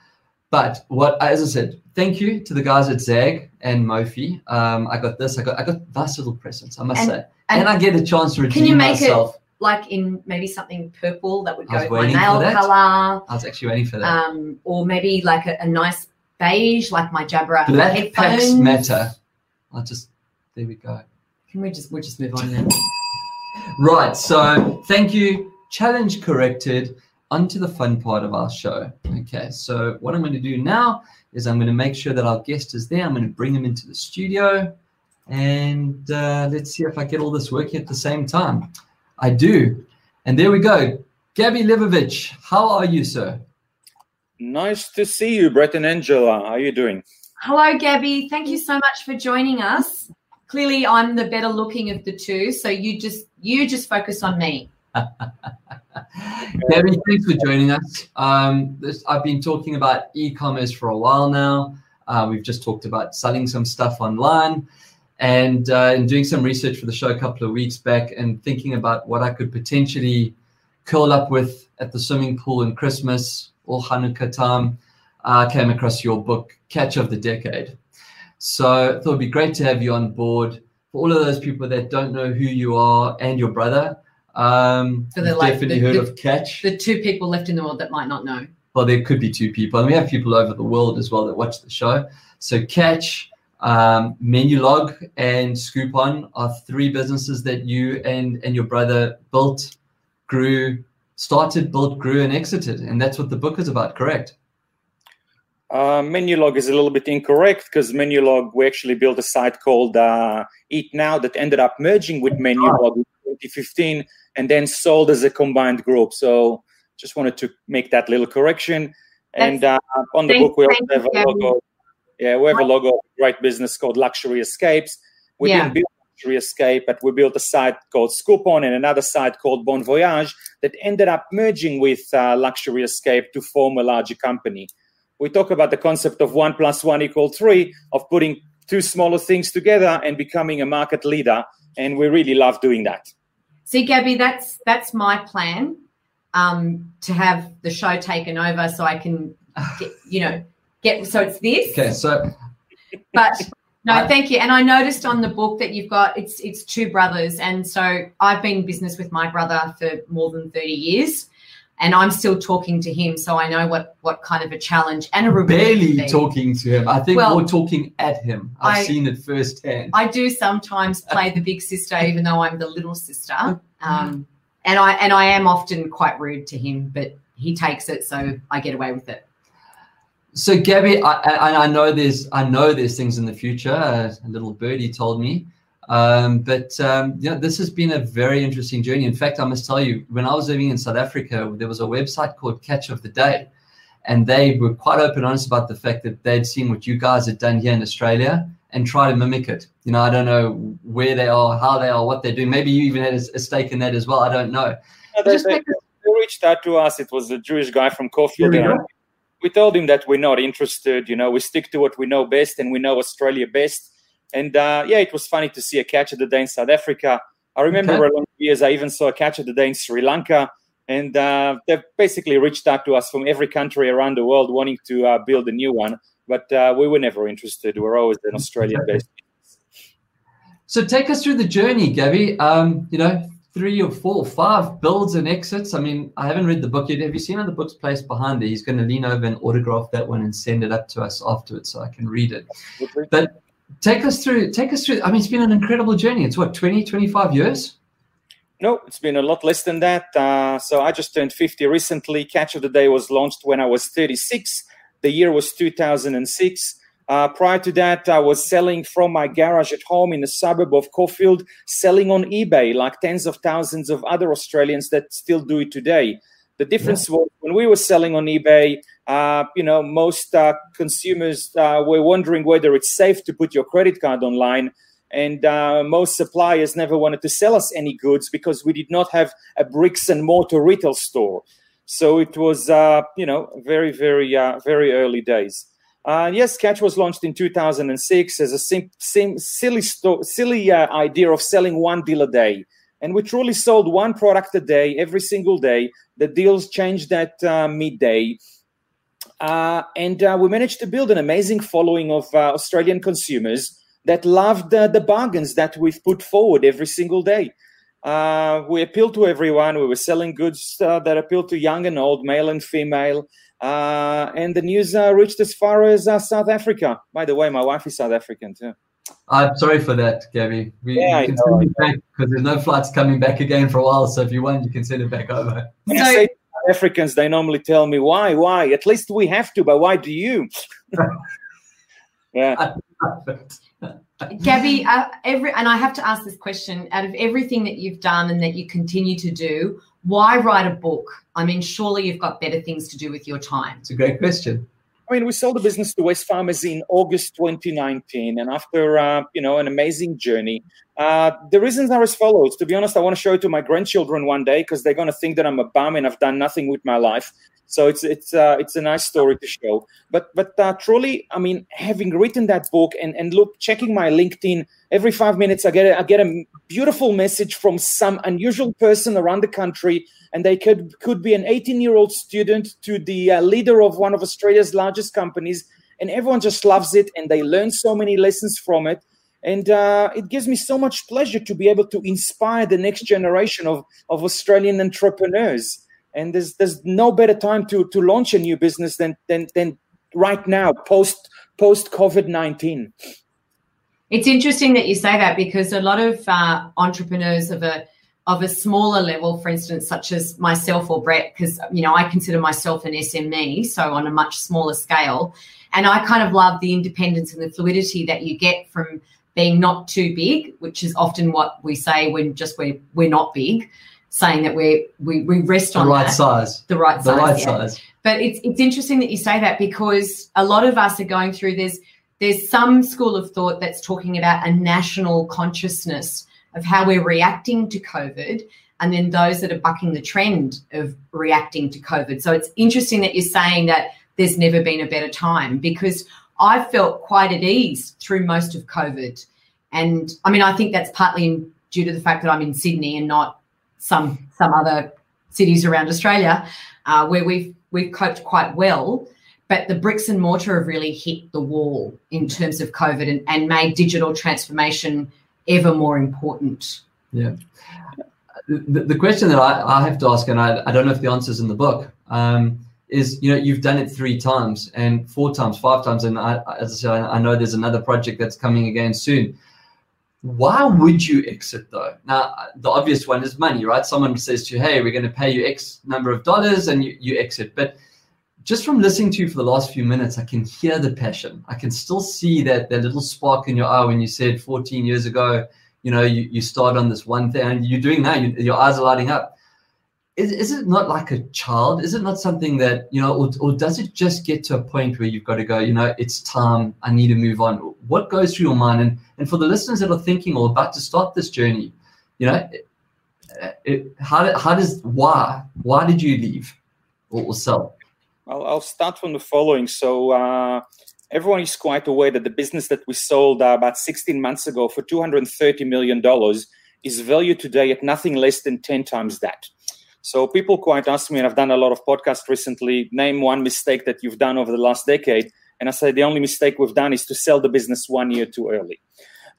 Speaker 1: But what, as I said, thank you to the guys at ZAGG and Mophie. Um, I got this. I got I got nice little presents. I must
Speaker 2: And-
Speaker 1: say,
Speaker 2: and
Speaker 1: and, I get a chance to redeem
Speaker 2: you make it-
Speaker 1: myself.
Speaker 2: Like in maybe something purple that would go with my nail color,
Speaker 1: I was actually waiting for that.
Speaker 2: um, or maybe like a, a nice beige, like my Jabra
Speaker 1: Black packs
Speaker 2: headphones.
Speaker 1: matter. I just there we go.
Speaker 2: Can we just we'll just move on then? [laughs]
Speaker 1: Right. So thank you. Challenge corrected. Onto the fun part of our show. Okay. So what I'm going to do now is I'm going to make sure that our guest is there. I'm going to bring him into the studio, and uh, let's see if I get all this working at the same time. I do. And there we go. Gabby Leibovich, how are you, sir?
Speaker 3: Nice to see you, Brett and Angela. How are you doing?
Speaker 2: Hello, Gabby. Thank you so much for joining us. Clearly, I'm the better looking of the two, so you just you just focus on me. [laughs]
Speaker 1: Gabby, thanks for joining us. Um, this, I've been talking about e-commerce for a while now. Uh, we've just talked about selling some stuff online and, uh, and doing some research for the show a couple of weeks back and thinking about what I could potentially curl up with at the swimming pool in Christmas or Hanukkah time. I came across your book, Catch of the Decade. So I thought it'd be great to have you on board. For all of those people that don't know who you are and your brother, um,
Speaker 2: So they're
Speaker 1: you've
Speaker 2: like
Speaker 1: definitely
Speaker 2: the-
Speaker 1: heard
Speaker 2: the-
Speaker 1: of Catch.
Speaker 2: The two people left in the world that might not know.
Speaker 1: well, there could be two people, and we have people over the world as well that watch the show. So Catch, um, Menulog, and Scoopon are three businesses that you and and your brother built, grew, started, built, grew, and exited, and that's what the book is about. Correct?
Speaker 3: Uh, Menulog is a little bit incorrect because Menulog, we actually built a site called uh, Eat Now that ended up merging with Menulog in 2015 and then sold as a combined group. So just wanted to make that little correction. And uh, on the
Speaker 2: Thank-
Speaker 3: book, we also have a logo. Yeah, we have a logo of a great business called Luxury Escapes. We
Speaker 2: Yeah.
Speaker 3: didn't build Luxury Escape, but we built a site called Scoopon and another site called Bon Voyage that ended up merging with uh, Luxury Escape to form a larger company. We talk about the concept of one plus one equal three, of putting two smaller things together and becoming a market leader. And we really love doing that.
Speaker 2: See, Gabby, that's that's my plan. Um, to have the show taken over, so I can, get, you know, get. So it's this.
Speaker 1: Okay, so
Speaker 2: but no, thank you. And I noticed on the book that you've got it's it's two brothers, and so I've been in business with my brother for more than thirty years, and I'm still talking to him, so I know what what kind of a challenge and a
Speaker 1: barely talking to him. I think
Speaker 2: Well,
Speaker 1: we're talking at him. I've
Speaker 2: I-
Speaker 1: seen it firsthand.
Speaker 2: I do sometimes play the big sister, even though I'm the little sister. [laughs] Um, and I and I am often quite rude to him, but he takes it, so I get away with it.
Speaker 1: So, Gabby, I, I, I know there's I know there's things in the future. A little birdie told me, um, but um, yeah, this has been a very interesting journey. In fact, I must tell you, when I was living in South Africa, there was a website called Catch of the Day, and they were quite open and honest about the fact that they'd seen what you guys had done here in Australia and try to mimic it. You know, I don't know where they are, how they are, what they're doing. Maybe you even had a, stake in that as well. I don't know.
Speaker 3: No, they,
Speaker 1: Just
Speaker 3: they- they reached out to us. It was a Jewish guy from Caulfield.
Speaker 1: We
Speaker 3: we told him that we're not interested. You know, we stick to what we know best, and we know Australia best. And uh, yeah, it was funny to see a catch of the day in South Africa. I remember
Speaker 1: Okay.
Speaker 3: along the years, I even saw a catch of the day in Sri Lanka. And uh, they've basically reached out to us from every country around the world wanting to uh, build a new one. But uh, we were never interested. We're always an Australian based.
Speaker 1: So take us through the journey, Gabby. Um, you know, three or four, or five builds and exits. I mean, I haven't read the book yet. Have you seen on the book's placed behind it? He's going to lean over and autograph that one and send it up to us afterwards so I can read it. But take us through, take us through. I mean, it's been an incredible journey. It's what, 20, 25 years?
Speaker 3: No, it's been a lot less than that. Uh, so I just turned 50 recently. Catch of the Day was launched when I was 36. The year was 2006. Uh, prior to that, I was selling from my garage at home in the suburb of Caulfield, selling on eBay like tens of thousands of other Australians that still do it today. The difference was when we were selling on eBay, uh, you know, most uh, consumers uh, were wondering whether it's safe to put your credit card online and uh, most suppliers never wanted to sell us any goods because we did not have a bricks and mortar retail store. So it was, uh, you know, very, very, uh, very early days. Uh, yes, Catch was launched in 2006 as a sim- sim- silly, sto- silly uh, idea of selling one deal a day. And we truly sold one product a day, every single day. The deals changed at uh, midday. Uh, and uh, we managed to build an amazing following of uh, Australian consumers that loved uh, the bargains that we've put forward every single day. Uh, we appealed to everyone. We were selling goods that appealed to young and old, male and female. And the news reached as far as South Africa. By the way, my wife is South African too.
Speaker 1: I'm sorry for that, Gabby. We,
Speaker 3: Yeah,
Speaker 1: you can send it back because there's no flights coming back again for a while. So if you want, you can send it back over.
Speaker 3: When
Speaker 2: So-
Speaker 3: I say Africans, they normally tell me, why, why? At least we have to, but why do you? [laughs] yeah.
Speaker 2: Gabby, uh, every and I have to ask this question: out of everything that you've done and that you continue to do, why write a book? I mean, surely you've got better things to do with your time.
Speaker 1: It's a great question.
Speaker 3: I mean, we sold the business to Wesfarmers in August 2019, and after uh, you know an amazing journey, uh, the reasons are as follows. To be honest, I want to show it to my grandchildren one day because they're going to think that I'm a bum and I've done nothing with my life. So it's it's uh, it's a nice story to show. But but uh, truly, I mean, having written that book and and look, checking my LinkedIn every five minutes, I get a, I get a beautiful message from some unusual person around the country and they could could be an 18 year old student to the uh, leader of one of Australia's largest companies, and everyone just loves it and they learn so many lessons from it. And uh, it gives me so much pleasure to be able to inspire the next generation of, of Australian entrepreneurs. And there's there's no better time to to launch a new business than than, than right now, post post COVID nineteen.
Speaker 2: It's interesting that you say that because a lot of uh, entrepreneurs of a of a smaller level, for instance, such as myself or Brett, because you know I consider myself an SME, so on a much smaller scale, and I kind of love the independence and the fluidity that you get from being not too big, which is often what we say when just we're we're not big, saying that we're we, we rest on
Speaker 1: The
Speaker 2: on
Speaker 1: right
Speaker 2: that,
Speaker 1: size.
Speaker 2: the right size.
Speaker 1: The
Speaker 2: size,
Speaker 1: right
Speaker 2: yeah.
Speaker 1: size.
Speaker 2: But it's it's interesting that you say that because a lot of us are going through this. There's some school of thought that's talking about a national consciousness of how we're reacting to COVID, and then those that are bucking the trend of reacting to COVID. So it's interesting that you're saying that there's never been a better time because I felt quite at ease through most of COVID. And I mean, I think that's partly due to the fact that I'm in Sydney and not some some other cities around Australia uh, where we've we've coped quite well. But the bricks and mortar have really hit the wall in terms of COVID and, and made digital transformation ever more important.
Speaker 1: Yeah. The, the question that I, I have to ask, and I, I don't know if the answer is in the book, um, is you know you've done it three times and four times, five times, and I, as I said, I know there's another project that's coming again soon. Why would you exit though? Now, the obvious one is money, right? Someone says to you, "Hey, we're going to pay you X number of dollars," and you, you exit. But just from listening to you for the last few minutes, I can hear the passion. I can still see that that little spark in your eye when you said 14 years ago, you know, you, you start on this one thing, and you're doing that, You, your eyes are lighting up. Is, is it not like a child? Is it not something that you know, or, or does it just get to a point where you've got to go? You know, it's time. I need to move on. What goes through your mind? And and for the listeners that are thinking or about to start this journey, you know, it, it, how how does why why did you leave or, or sell?
Speaker 3: I'll, I'll, start from the following. So. Uh, everyone is quite aware that the business that we sold uh, about 16 months ago for $230 million is valued today at nothing less than 10 times that. So people quite ask me, and I've done a lot of podcasts recently, name one mistake that you've done over the last decade. And I say the only mistake we've done is to sell the business one year too early.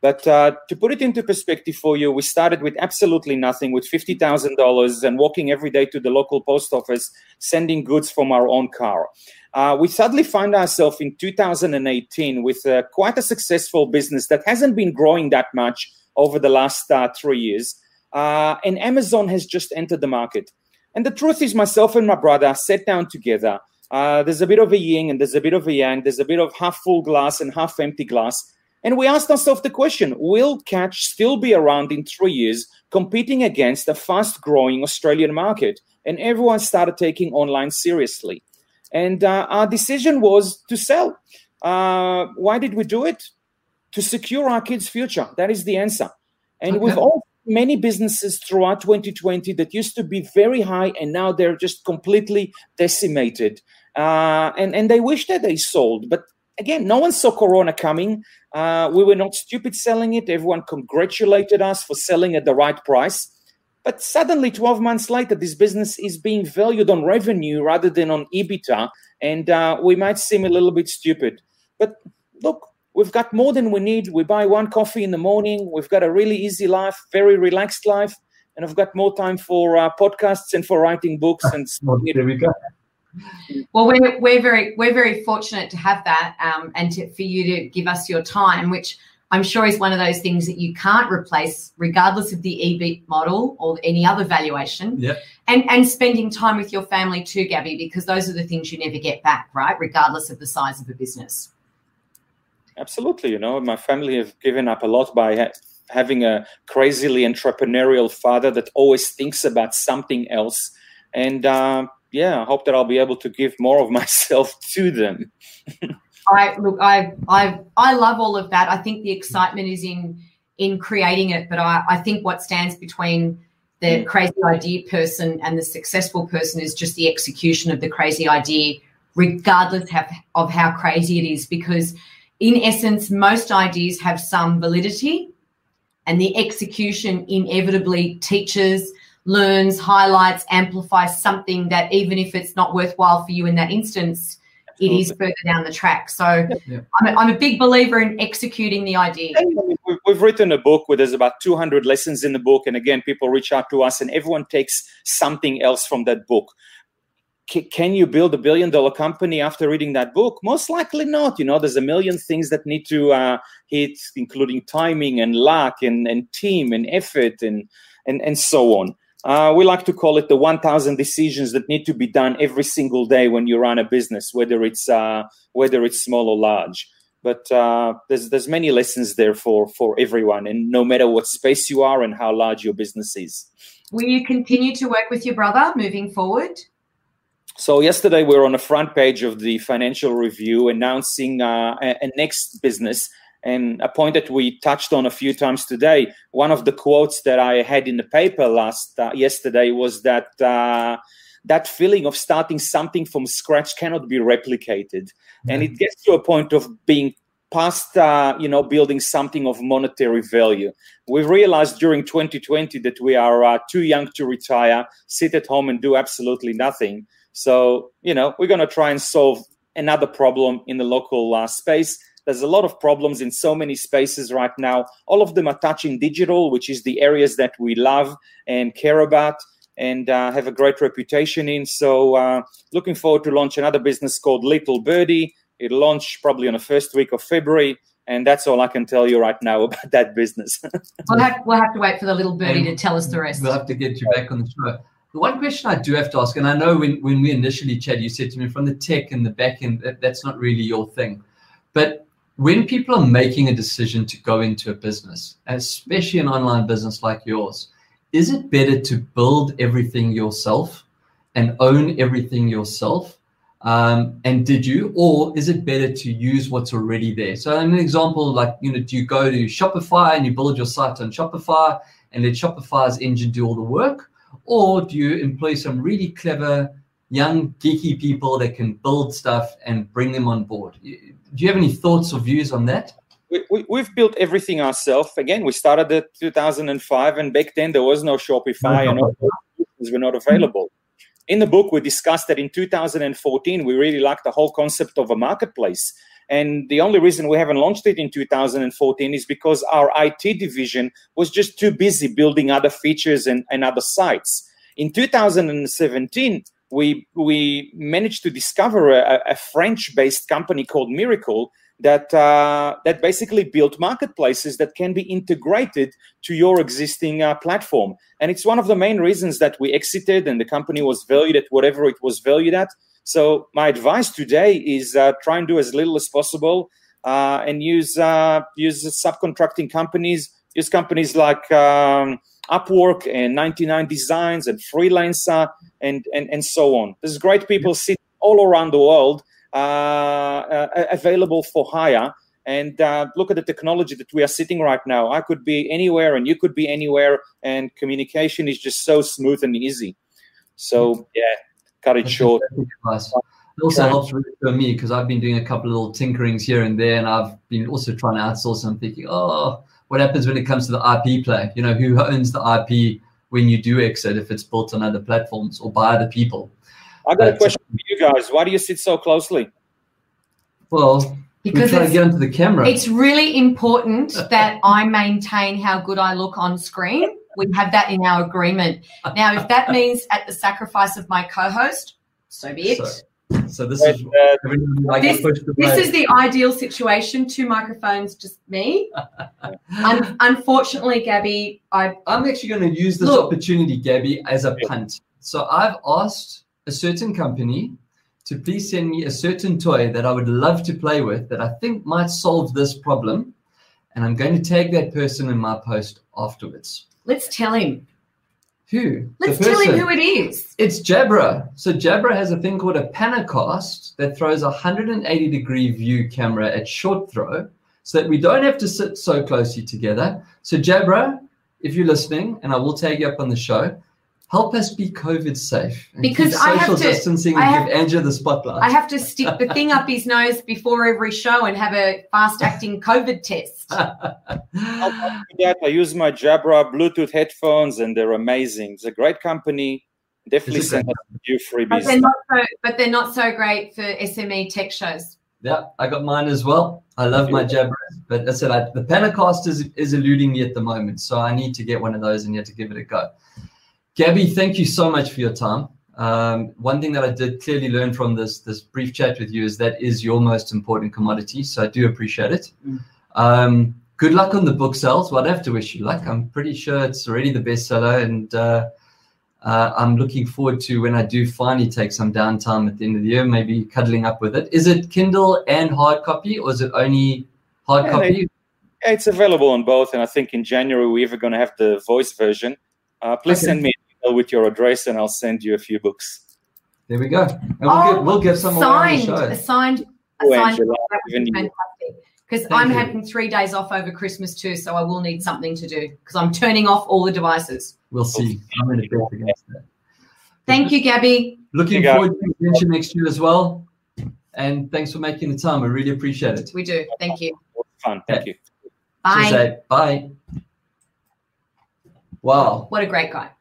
Speaker 3: But uh, to put it into perspective for you, we started with absolutely nothing, with $50,000 and walking every day to the local post office, sending goods from our own car. Uh, we suddenly find ourselves in 2018 with uh, quite a successful business that hasn't been growing that much over the last uh, three years. Uh, and Amazon has just entered the market. And the truth is, myself and my brother sat down together. Uh, there's a bit of a yin and there's a bit of a yang. There's a bit of half full glass and half empty glass. And we asked ourselves the question Will Catch still be around in three years, competing against a fast growing Australian market? And everyone started taking online seriously. And uh, our decision was to sell. Uh, why did we do it? To secure our kids' future. That is the answer. And okay. we've all many businesses throughout 2020 that used to be very high and now they're just completely decimated. Uh, and, and they wish that they sold. But again, no one saw Corona coming. Uh, we were not stupid selling it. Everyone congratulated us for selling at the right price. But suddenly, 12 months later, this business is being valued on revenue rather than on EBITDA. And uh, we might seem a little bit stupid. But look, we've got more than we need. We buy one coffee in the morning. We've got a really easy life, very relaxed life. And I've got more time for uh, podcasts and for writing books. And [laughs]
Speaker 1: there we go.
Speaker 2: Well, we're, we're very we're very fortunate to have that, um, and to, for you to give us your time, which I'm sure is one of those things that you can't replace, regardless of the EBIT model or any other valuation.
Speaker 1: Yeah.
Speaker 2: And and spending time with your family too, Gabby, because those are the things you never get back, right? Regardless of the size of a business.
Speaker 3: Absolutely. You know, my family have given up a lot by ha- having a crazily entrepreneurial father that always thinks about something else. And uh, yeah, I hope that I'll be able to give more of [laughs] myself to them.
Speaker 2: I look, I, I, I love all of that. I think the excitement is in in creating it, but I, I think what stands between the mm. crazy idea person and the successful person is just the execution of the crazy idea, regardless of, of how crazy it is. Because in essence, most ideas have some validity, and the execution inevitably teaches, learns, highlights, amplifies something that even if it's not worthwhile for you in that instance it is further down the track. So yeah. I'm, a, I'm, a big believer in executing the idea.
Speaker 3: We've written a book where there's about 200 lessons in the book. And again, people reach out to us and everyone takes something else from that book. Can you build a billion dollar company after reading that book? Most likely not. You know, there's a million things that need to uh, hit, including timing and luck and, and team and effort and, and, and so on. Uh, we like to call it the 1,000 decisions that need to be done every single day when you run a business, whether it's uh, whether it's small or large. But uh, there's there's many lessons there for for everyone, and no matter what space you are and how large your business is.
Speaker 2: Will you continue to work with your brother moving forward?
Speaker 3: So yesterday we were on the front page of the Financial Review announcing uh, a, a next business and a point that we touched on a few times today. One of the quotes that I had in the paper last uh, yesterday was that uh, that feeling of starting something from scratch cannot be replicated, mm-hmm. and it gets to a point of being past uh, you know building something of monetary value we realized during 2020 that we are uh, too young to retire sit at home and do absolutely nothing so you know we're going to try and solve another problem in the local uh, space there's a lot of problems in so many spaces right now all of them are touching digital which is the areas that we love and care about and uh, have a great reputation in so uh, looking forward to launch another business called little birdie It'll launch probably on the first week of February. And that's all I can tell you right now [laughs] about that business.
Speaker 2: we'll, have, we'll have to wait for the little birdie and to tell us the rest.
Speaker 1: We'll have to get you back on the show. The one question I do have to ask, and I know when, when we initially chatted, you said to me from the tech and the back end, that, that's not really your thing. But when people are making a decision to go into a business, especially an online business like yours, is it better to build everything yourself and own everything yourself? Um, and did you, or is it better to use what's already there? So, an example, like you know, do you go to Shopify and you build your site on Shopify and let Shopify's engine do all the work, or do you employ some really clever young geeky people that can build stuff and bring them on board? Do you have any thoughts or views on that?
Speaker 3: We, we, have built everything ourselves. Again, we started at 2005, and back then there was no Shopify, and all were not available in the book, we discussed that in 2014, we really liked the whole concept of a marketplace. And the only reason we haven't launched it in 2014 is because our IT division was just too busy building other features and, and other sites. In 2017, we, we managed to discover a, a French based company called Mirakl that uh, that basically built marketplaces that can be integrated to your existing uh, platform. And it's one of the main reasons that we exited, and the company was valued at whatever it was valued at. So my advice today is uh, try and do as little as possible, uh, and use uh, use subcontracting companies. Use companies like um, Upwork and 99 Designs and Freelancer and, and and so on. There's great people sitting all around the world Uh, uh, available for hire. And uh, look at the technology that we are sitting right now. I could be anywhere, and you could be anywhere, and communication is just so smooth and easy. So mm-hmm. yeah, cut it short.
Speaker 1: It also helps for me because I've been doing a couple of little tinkerings here and there, and I've been also trying to outsource. I'm thinking, oh, what happens when it comes to the IP play? You know, who owns the IP when you do exit if it's built on other platforms or by other people?
Speaker 3: I got a question for you guys. Why do you sit so closely?
Speaker 1: Well, because trying to get into the camera.
Speaker 2: It's really important uh, that I maintain how good I look on screen. We have that in our agreement. Uh, now, if uh, that means at the sacrifice of my co-host, so be it.
Speaker 1: So, so this is uh,
Speaker 2: this, this is the ideal situation. Two microphones, just me. [laughs] Un- unfortunately, Gabby, I
Speaker 1: I'm actually going to use this look, opportunity, Gabby, as a punt. So I've asked a certain company to please send me a certain toy that I would love to play with that I think might solve this problem. And I'm going to tag that person in my post afterwards.
Speaker 2: Let's tell him.
Speaker 1: Who?
Speaker 2: Let's tell him who it is.
Speaker 1: It's Jabra. So Jabra has a thing called a Panacast that throws a 180 degree view camera at short throw so that we don't have to sit so closely together. So Jabra, if you're listening, and I will tag you up on the show, help us be COVID safe.
Speaker 2: because I have to,
Speaker 1: distancing and have, give Andrew the spotlight.
Speaker 2: I have to stick the thing up his nose before every show and have a fast acting COVID test. [laughs]
Speaker 3: I use my Jabra Bluetooth headphones and they're amazing. It's a great company. Definitely send us a few freebies.
Speaker 2: But they're, not so, but they're not so great for SME tech shows.
Speaker 1: Yeah, I got mine as well. I love my Jabra, but I said I, the Panacast is, is eluding me at the moment, so I need to get one of those and yet to give it a go. Gabby, thank you so much for your time. Um, one thing that I did clearly learn from this this brief chat with you is that is your most important commodity. So I do appreciate it. Mm. Um, good luck on the book sales. Well, I'd have to wish you luck. I'm pretty sure it's already the bestseller, and uh, uh, I'm looking forward to when I do finally take some downtime at the end of the year, maybe cuddling up with it. Is it Kindle and hard copy, or is it only hard yeah, copy?
Speaker 3: They, it's available on both, and I think in January we're even going to have the voice version. Uh, please okay. send me Uh, with your address, and I'll send you a few books.
Speaker 1: There we go. And we'll, oh, get, we'll get some
Speaker 2: signed, away signed, oh, signed. fantastic. Because I'm you. having three days off over Christmas too, so I will need something to do because I'm turning off all the devices.
Speaker 1: We'll see. I'm going to against that.
Speaker 2: Thank you, Gabby.
Speaker 1: Looking forward to the adventure next year as well. And thanks for making the time. I really appreciate it.
Speaker 2: We do. Thank you.
Speaker 3: Fun. Thank you.
Speaker 2: Bye.
Speaker 1: Bye. Wow.
Speaker 2: What a great guy.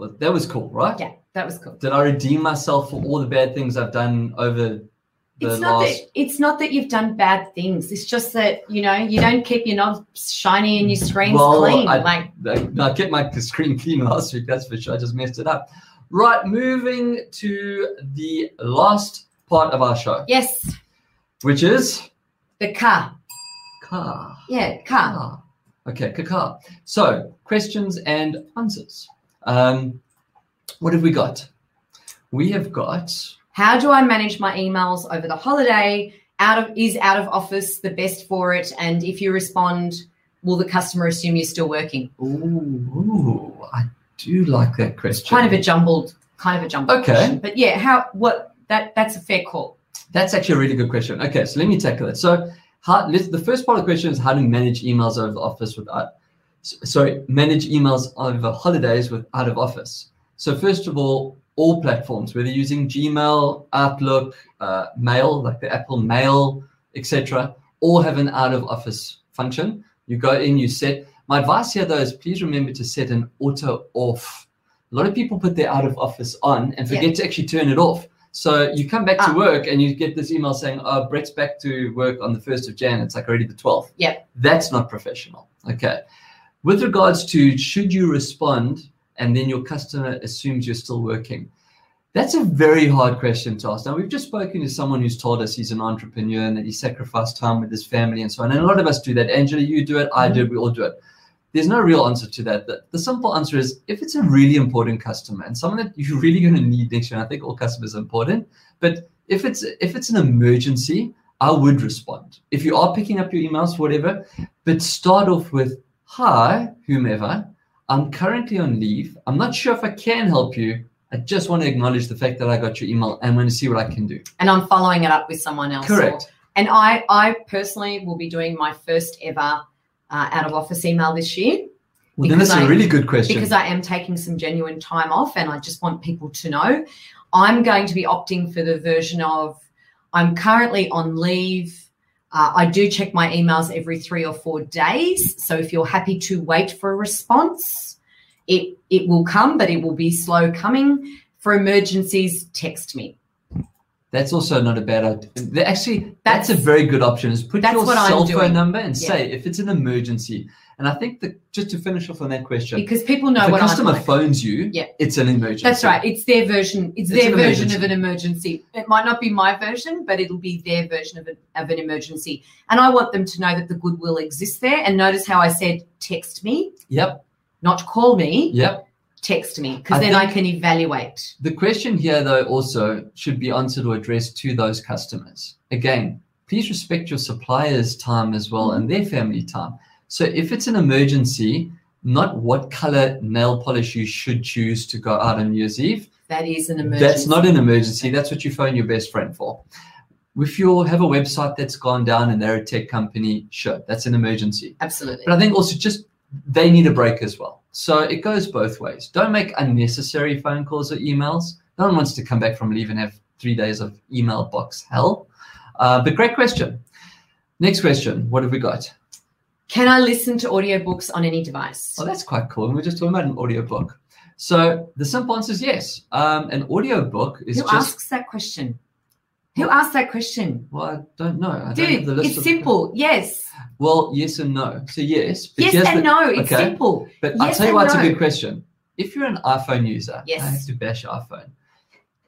Speaker 1: Well, that was cool, right?
Speaker 2: Yeah, that was cool.
Speaker 1: Did I redeem myself for all the bad things I've done over the
Speaker 2: It's not
Speaker 1: last?
Speaker 2: that it's not that you've done bad things. It's just that you know you don't keep your knobs shiny and your screens
Speaker 1: Well,
Speaker 2: clean.
Speaker 1: I-
Speaker 2: like
Speaker 1: I, I kept my [laughs] screen clean last week, that's for sure. I just messed it up. Right, moving to the last part of our show,
Speaker 2: yes,
Speaker 1: which is
Speaker 2: the car.
Speaker 1: car.
Speaker 2: Yeah, car.
Speaker 1: Ah, okay, car. So, questions and answers. Um, what have we got? We have got
Speaker 2: How do I manage my emails over the holiday? Out of is out of office the best for it? And if you respond, will the customer assume you're still working?
Speaker 1: Ooh, ooh, I do like that question.
Speaker 2: Kind of a jumbled, kind of a jumbled
Speaker 1: Okay.
Speaker 2: question. But yeah, how what that that's a fair call.
Speaker 1: That's actually a really good question. Okay, so let me tackle it. So, how, let's, the first part of the question is how to manage emails over the office without, s- sorry, manage emails over holidays with out of office. So, first of all, all platforms, whether using Gmail, Outlook, uh, Mail, like the Apple Mail, etc., all have an out of office function. You go in, you set. My advice here, though, is please remember to set an auto off. A lot of people put their out of office on and forget to actually turn it off. So you come back to
Speaker 2: Ah.
Speaker 1: work and you get this email saying, "Oh, Brett's back to work on the first of Jan." It's like already the twelfth.
Speaker 2: Yeah,
Speaker 1: That's not professional. Okay. With regards to should you respond and then your customer assumes you're still working, that's a very hard question to ask. Now we've just spoken to someone who's told us he's an entrepreneur and that he sacrificed time with his family and so on. And a lot of us do that. Angela, you do it. I do it. Mm-hmm. We all do it. There's no real answer to that. The, the simple answer is if it's a really important customer and someone that you're really going to need next year, and I think all customers are important, but if it's if it's an emergency, I would respond. If you are picking up your emails, whatever, but start off with Hi, whomever. I'm currently on leave. I'm not sure if I can help you. I just want to acknowledge the fact that I got your email. I'm going to see what I can do.
Speaker 2: And I'm following it up with someone else.
Speaker 1: Correct.
Speaker 2: And I, I personally will be doing my first ever uh, out of office email this year
Speaker 1: Well, then that's a
Speaker 2: I-
Speaker 1: really good question.
Speaker 2: because I am taking some genuine time off and I just want people to know. I'm going to be opting for the version of I'm currently on leave. Uh, I do check my emails every three or four days. So if you're happy to wait for a response, it, it will come, but it will be slow coming. For emergencies, text me.
Speaker 1: That's also not a bad idea. Actually, that's,
Speaker 2: That's-
Speaker 1: a very good option. Is put your cell phone number and
Speaker 2: Yeah.
Speaker 1: say if it's an emergency. And I think that just to finish off on that question,
Speaker 2: Because people know
Speaker 1: if a
Speaker 2: what
Speaker 1: customer
Speaker 2: I'm like.
Speaker 1: phones you,
Speaker 2: Yeah.
Speaker 1: it's an emergency.
Speaker 2: That's right. It's their version. It's,
Speaker 1: It's
Speaker 2: their version
Speaker 1: emergency.
Speaker 2: of an emergency. It might not be my version, but it'll be their version of, a, of an emergency. And I want them to know that the goodwill exists there. And notice how I said text me,
Speaker 1: Yep.
Speaker 2: not call me,
Speaker 1: Yep.
Speaker 2: Text me, because then I can evaluate.
Speaker 1: The question here, though, also should be answered or addressed to those customers. Again, please respect your suppliers' time as well and their family time. So if it's an emergency, not what color nail polish you should choose to go out on New Year's Eve.
Speaker 2: That is an emergency.
Speaker 1: That's not an emergency. That's what you phone your best friend for. If you have a website that's gone down and they're a tech company, sure, that's an emergency.
Speaker 2: Absolutely.
Speaker 1: But I think also just they need a break as well. So it goes both ways. Don't make unnecessary phone calls or emails. No one wants to come back from leave and have three days of email box hell. Uh, but great question. Next question. What have we got?
Speaker 2: Can I listen to audiobooks on any device?
Speaker 1: Oh, that's quite cool. And we're just talking about an audiobook. So the simple answer is yes. Um, an audiobook is
Speaker 2: Who
Speaker 1: just
Speaker 2: asks that question? Who asked that question?
Speaker 1: well, I don't know. I don't have the list
Speaker 2: it's simple. Yes.
Speaker 1: Well, yes and no. So yes, but
Speaker 2: Yes and
Speaker 1: the-
Speaker 2: no. It's
Speaker 1: okay.
Speaker 2: simple.
Speaker 1: But I'll tell you why it's a good question. If you're an iPhone user,
Speaker 2: Yes.
Speaker 1: I have to bash iPhone.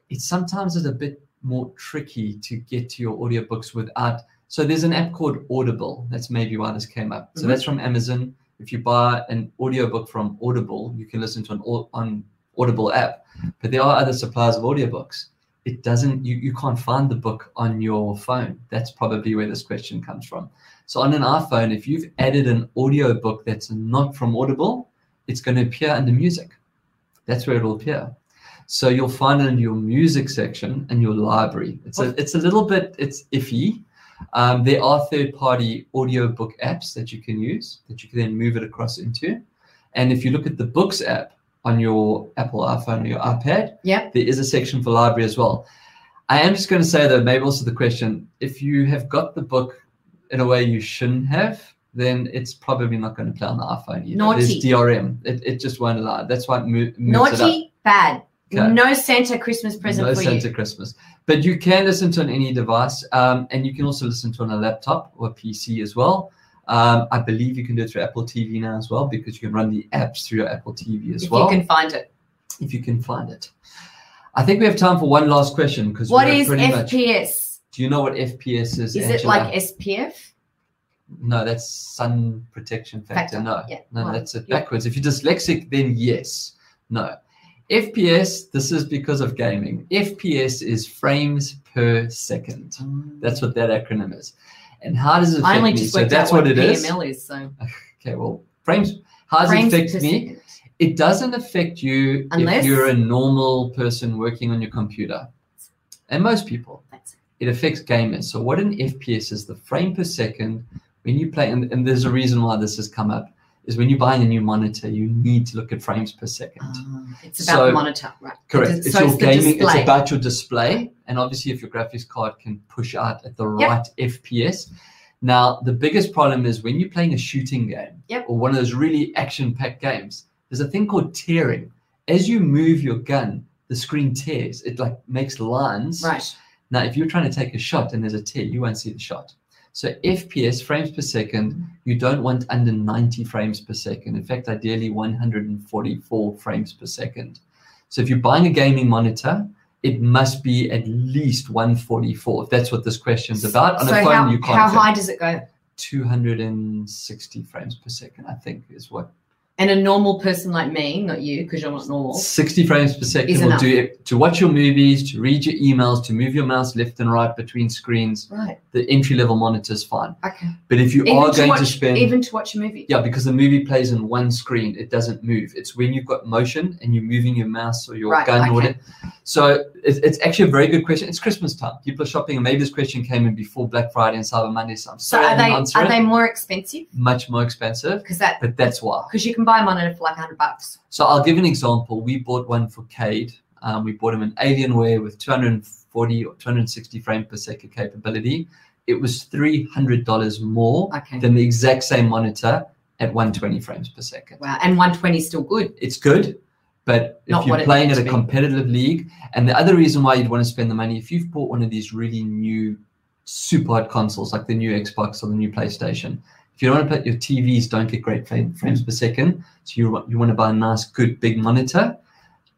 Speaker 1: It's sometimes it's a bit more tricky to get to your audiobooks without. So there's an app called Audible. That's maybe why this came up. So
Speaker 2: Mhm.
Speaker 1: that's from Amazon. If you buy an audiobook from Audible, you can listen to an on Audible app. But there are other suppliers of audiobooks. It doesn't. You, you can't find the book on your phone. That's probably where this question comes from. So on an iPhone, if you've added an audio book that's not from Audible, it's going to appear under music. That's where it'll appear. So you'll find it in your music section and your library. It's a it's a little bit it's iffy. Um, there are third-party audiobook apps that you can use that you can then move it across into. And if you look at the Books app on your Apple iPhone or your iPad,
Speaker 2: Yeah.
Speaker 1: there is a section for library as well. I am just going to say though, maybe also the question: if you have got the book in a way you shouldn't have, then it's probably not going to play on the iPhone. Either.
Speaker 2: Naughty.
Speaker 1: There's DRM. It, it just won't allow. it. That's why it mo- moves.
Speaker 2: Naughty, bad.
Speaker 1: Okay.
Speaker 2: No Santa Christmas present
Speaker 1: no
Speaker 2: for
Speaker 1: Santa
Speaker 2: you.
Speaker 1: Christmas. But you can listen to on any device, um, and you can also listen to on a laptop or PC as well. Um, I believe you can do it through Apple TV now as well because you can run the apps through your Apple TV as
Speaker 2: If
Speaker 1: well
Speaker 2: you can find it.
Speaker 1: if you can find it. I think we have time for one last question because
Speaker 2: what is
Speaker 1: pretty much.
Speaker 2: FPS?
Speaker 1: Do you know what FPS is?
Speaker 2: Is it like SPF?
Speaker 1: No, that's sun protection factor.
Speaker 2: Factor,
Speaker 1: No,
Speaker 2: yeah.
Speaker 1: no,
Speaker 2: Well,
Speaker 1: that's it
Speaker 2: yeah.
Speaker 1: backwards. If you're dyslexic, then yes. No. FPS, this is because of gaming. FPS is frames per second. That's what that acronym is. And how does it affect
Speaker 2: I only
Speaker 1: me?
Speaker 2: just
Speaker 1: So that's
Speaker 2: what,
Speaker 1: what it is.
Speaker 2: Is. So
Speaker 1: Okay, well, frames. How does
Speaker 2: frames
Speaker 1: it affect me?
Speaker 2: second.
Speaker 1: It doesn't affect you if
Speaker 2: Unless-
Speaker 1: you're a normal person working on your computer. And most people.
Speaker 2: That's it.
Speaker 1: it affects gamers. So what an FPS is the frame per second when you play, and, and there's a reason why this has come up, is when you're buying a new monitor, you need to look at frames per second.
Speaker 2: Ah, it's about
Speaker 1: So-
Speaker 2: the monitor, right?
Speaker 1: Correct.
Speaker 2: It's,
Speaker 1: It's
Speaker 2: so
Speaker 1: your
Speaker 2: it's
Speaker 1: gaming. It's about your display, and obviously, if your graphics card can push out at the
Speaker 2: Yep.
Speaker 1: right FPS. Now, the biggest problem is when you're playing a shooting game
Speaker 2: Yep.
Speaker 1: or one of those really action-packed games. There's a thing called tearing. As you move your gun, the screen tears. It like makes lines.
Speaker 2: right.
Speaker 1: Now, if you're trying to take a shot and there's a tear, you won't see the shot. So FPS, frames per second, you don't want under 90 frames per second. In fact, ideally 144 frames per second. So if you're buying a gaming monitor, it must be at least 144. If that's what this question's about. On
Speaker 2: so
Speaker 1: a phone,
Speaker 2: how,
Speaker 1: you can't.
Speaker 2: how high does it go?
Speaker 1: 260 frames per second, I think, is what
Speaker 2: And a normal person like me, not you, because you're not normal.
Speaker 1: 60 frames per second will
Speaker 2: enough.
Speaker 1: do it to watch your movies, to read your emails, to move your mouse left and right between screens.
Speaker 2: Right.
Speaker 1: The entry level monitor is fine.
Speaker 2: Okay.
Speaker 1: But if you
Speaker 2: Even
Speaker 1: are
Speaker 2: to
Speaker 1: going
Speaker 2: watch,
Speaker 1: to spend,
Speaker 2: even to watch a movie.
Speaker 1: yeah, because the movie plays in one screen, it doesn't move. It's when you've got motion and you're moving your mouse or your
Speaker 2: Right,
Speaker 1: gun or
Speaker 2: okay.
Speaker 1: whatever. So it's, it's actually a very good question. It's Christmas time. People are shopping, and maybe this question came in before Black Friday and Cyber Monday. So I'm
Speaker 2: So
Speaker 1: sorry I
Speaker 2: are they are
Speaker 1: it.
Speaker 2: they more expensive?
Speaker 1: Much more expensive,
Speaker 2: Because that
Speaker 1: but that's why.
Speaker 2: because you can buy a monitor for like hundred bucks.
Speaker 1: So I'll give an example. We bought one for Cade. Um, we bought him an Alienware with 240 or 260 frame per second capability. It was $300 more
Speaker 2: Okay.
Speaker 1: than the exact same monitor at 120 frames per second.
Speaker 2: Wow. And one twenty is still good.
Speaker 1: It's good, but if
Speaker 2: Not
Speaker 1: you're playing at a competitive league, and the other reason why you'd want to spend the money, if you've bought one of these really new super hot consoles like the new Xbox or the new PlayStation, if you don't want to put your TVs don't get great frame, frames per second, so you want, you want to buy a nice, good, big monitor,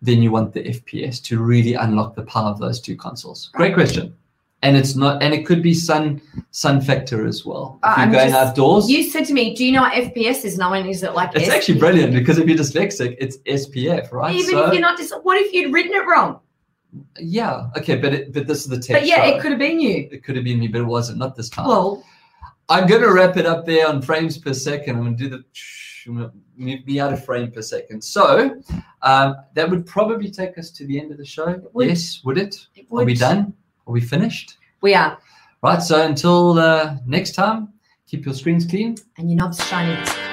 Speaker 1: then you want the FPS to really unlock the power of those two consoles. Great question. And it's not, and it could be sun sun factor as well. If
Speaker 2: Uh,
Speaker 1: you're
Speaker 2: I'm
Speaker 1: going
Speaker 2: just-
Speaker 1: outdoors,
Speaker 2: You said to me, "Do you know what FPS is?" No one is it like
Speaker 1: it's
Speaker 2: S-
Speaker 1: actually brilliant because if you're dyslexic, it's SPF, right?
Speaker 2: Even
Speaker 1: So-
Speaker 2: if you're not, dis- what if you'd written it wrong?
Speaker 1: Yeah. Okay, but it, but this is the tech
Speaker 2: But yeah,
Speaker 1: show.
Speaker 2: it could have been you.
Speaker 1: It could have been me, but it wasn't. Not this time.
Speaker 2: Well,
Speaker 1: I'm going to wrap it up there on frames per second. I'm going to do the I'm going to move me out of frame per second. So um, that would probably take us to the end of the show.
Speaker 2: would.
Speaker 1: Yes, would it?
Speaker 2: it
Speaker 1: Are we done? Are we finished?
Speaker 2: We are,
Speaker 1: Right. So until uh, next time, keep your screens clean.
Speaker 2: and your knobs shiny.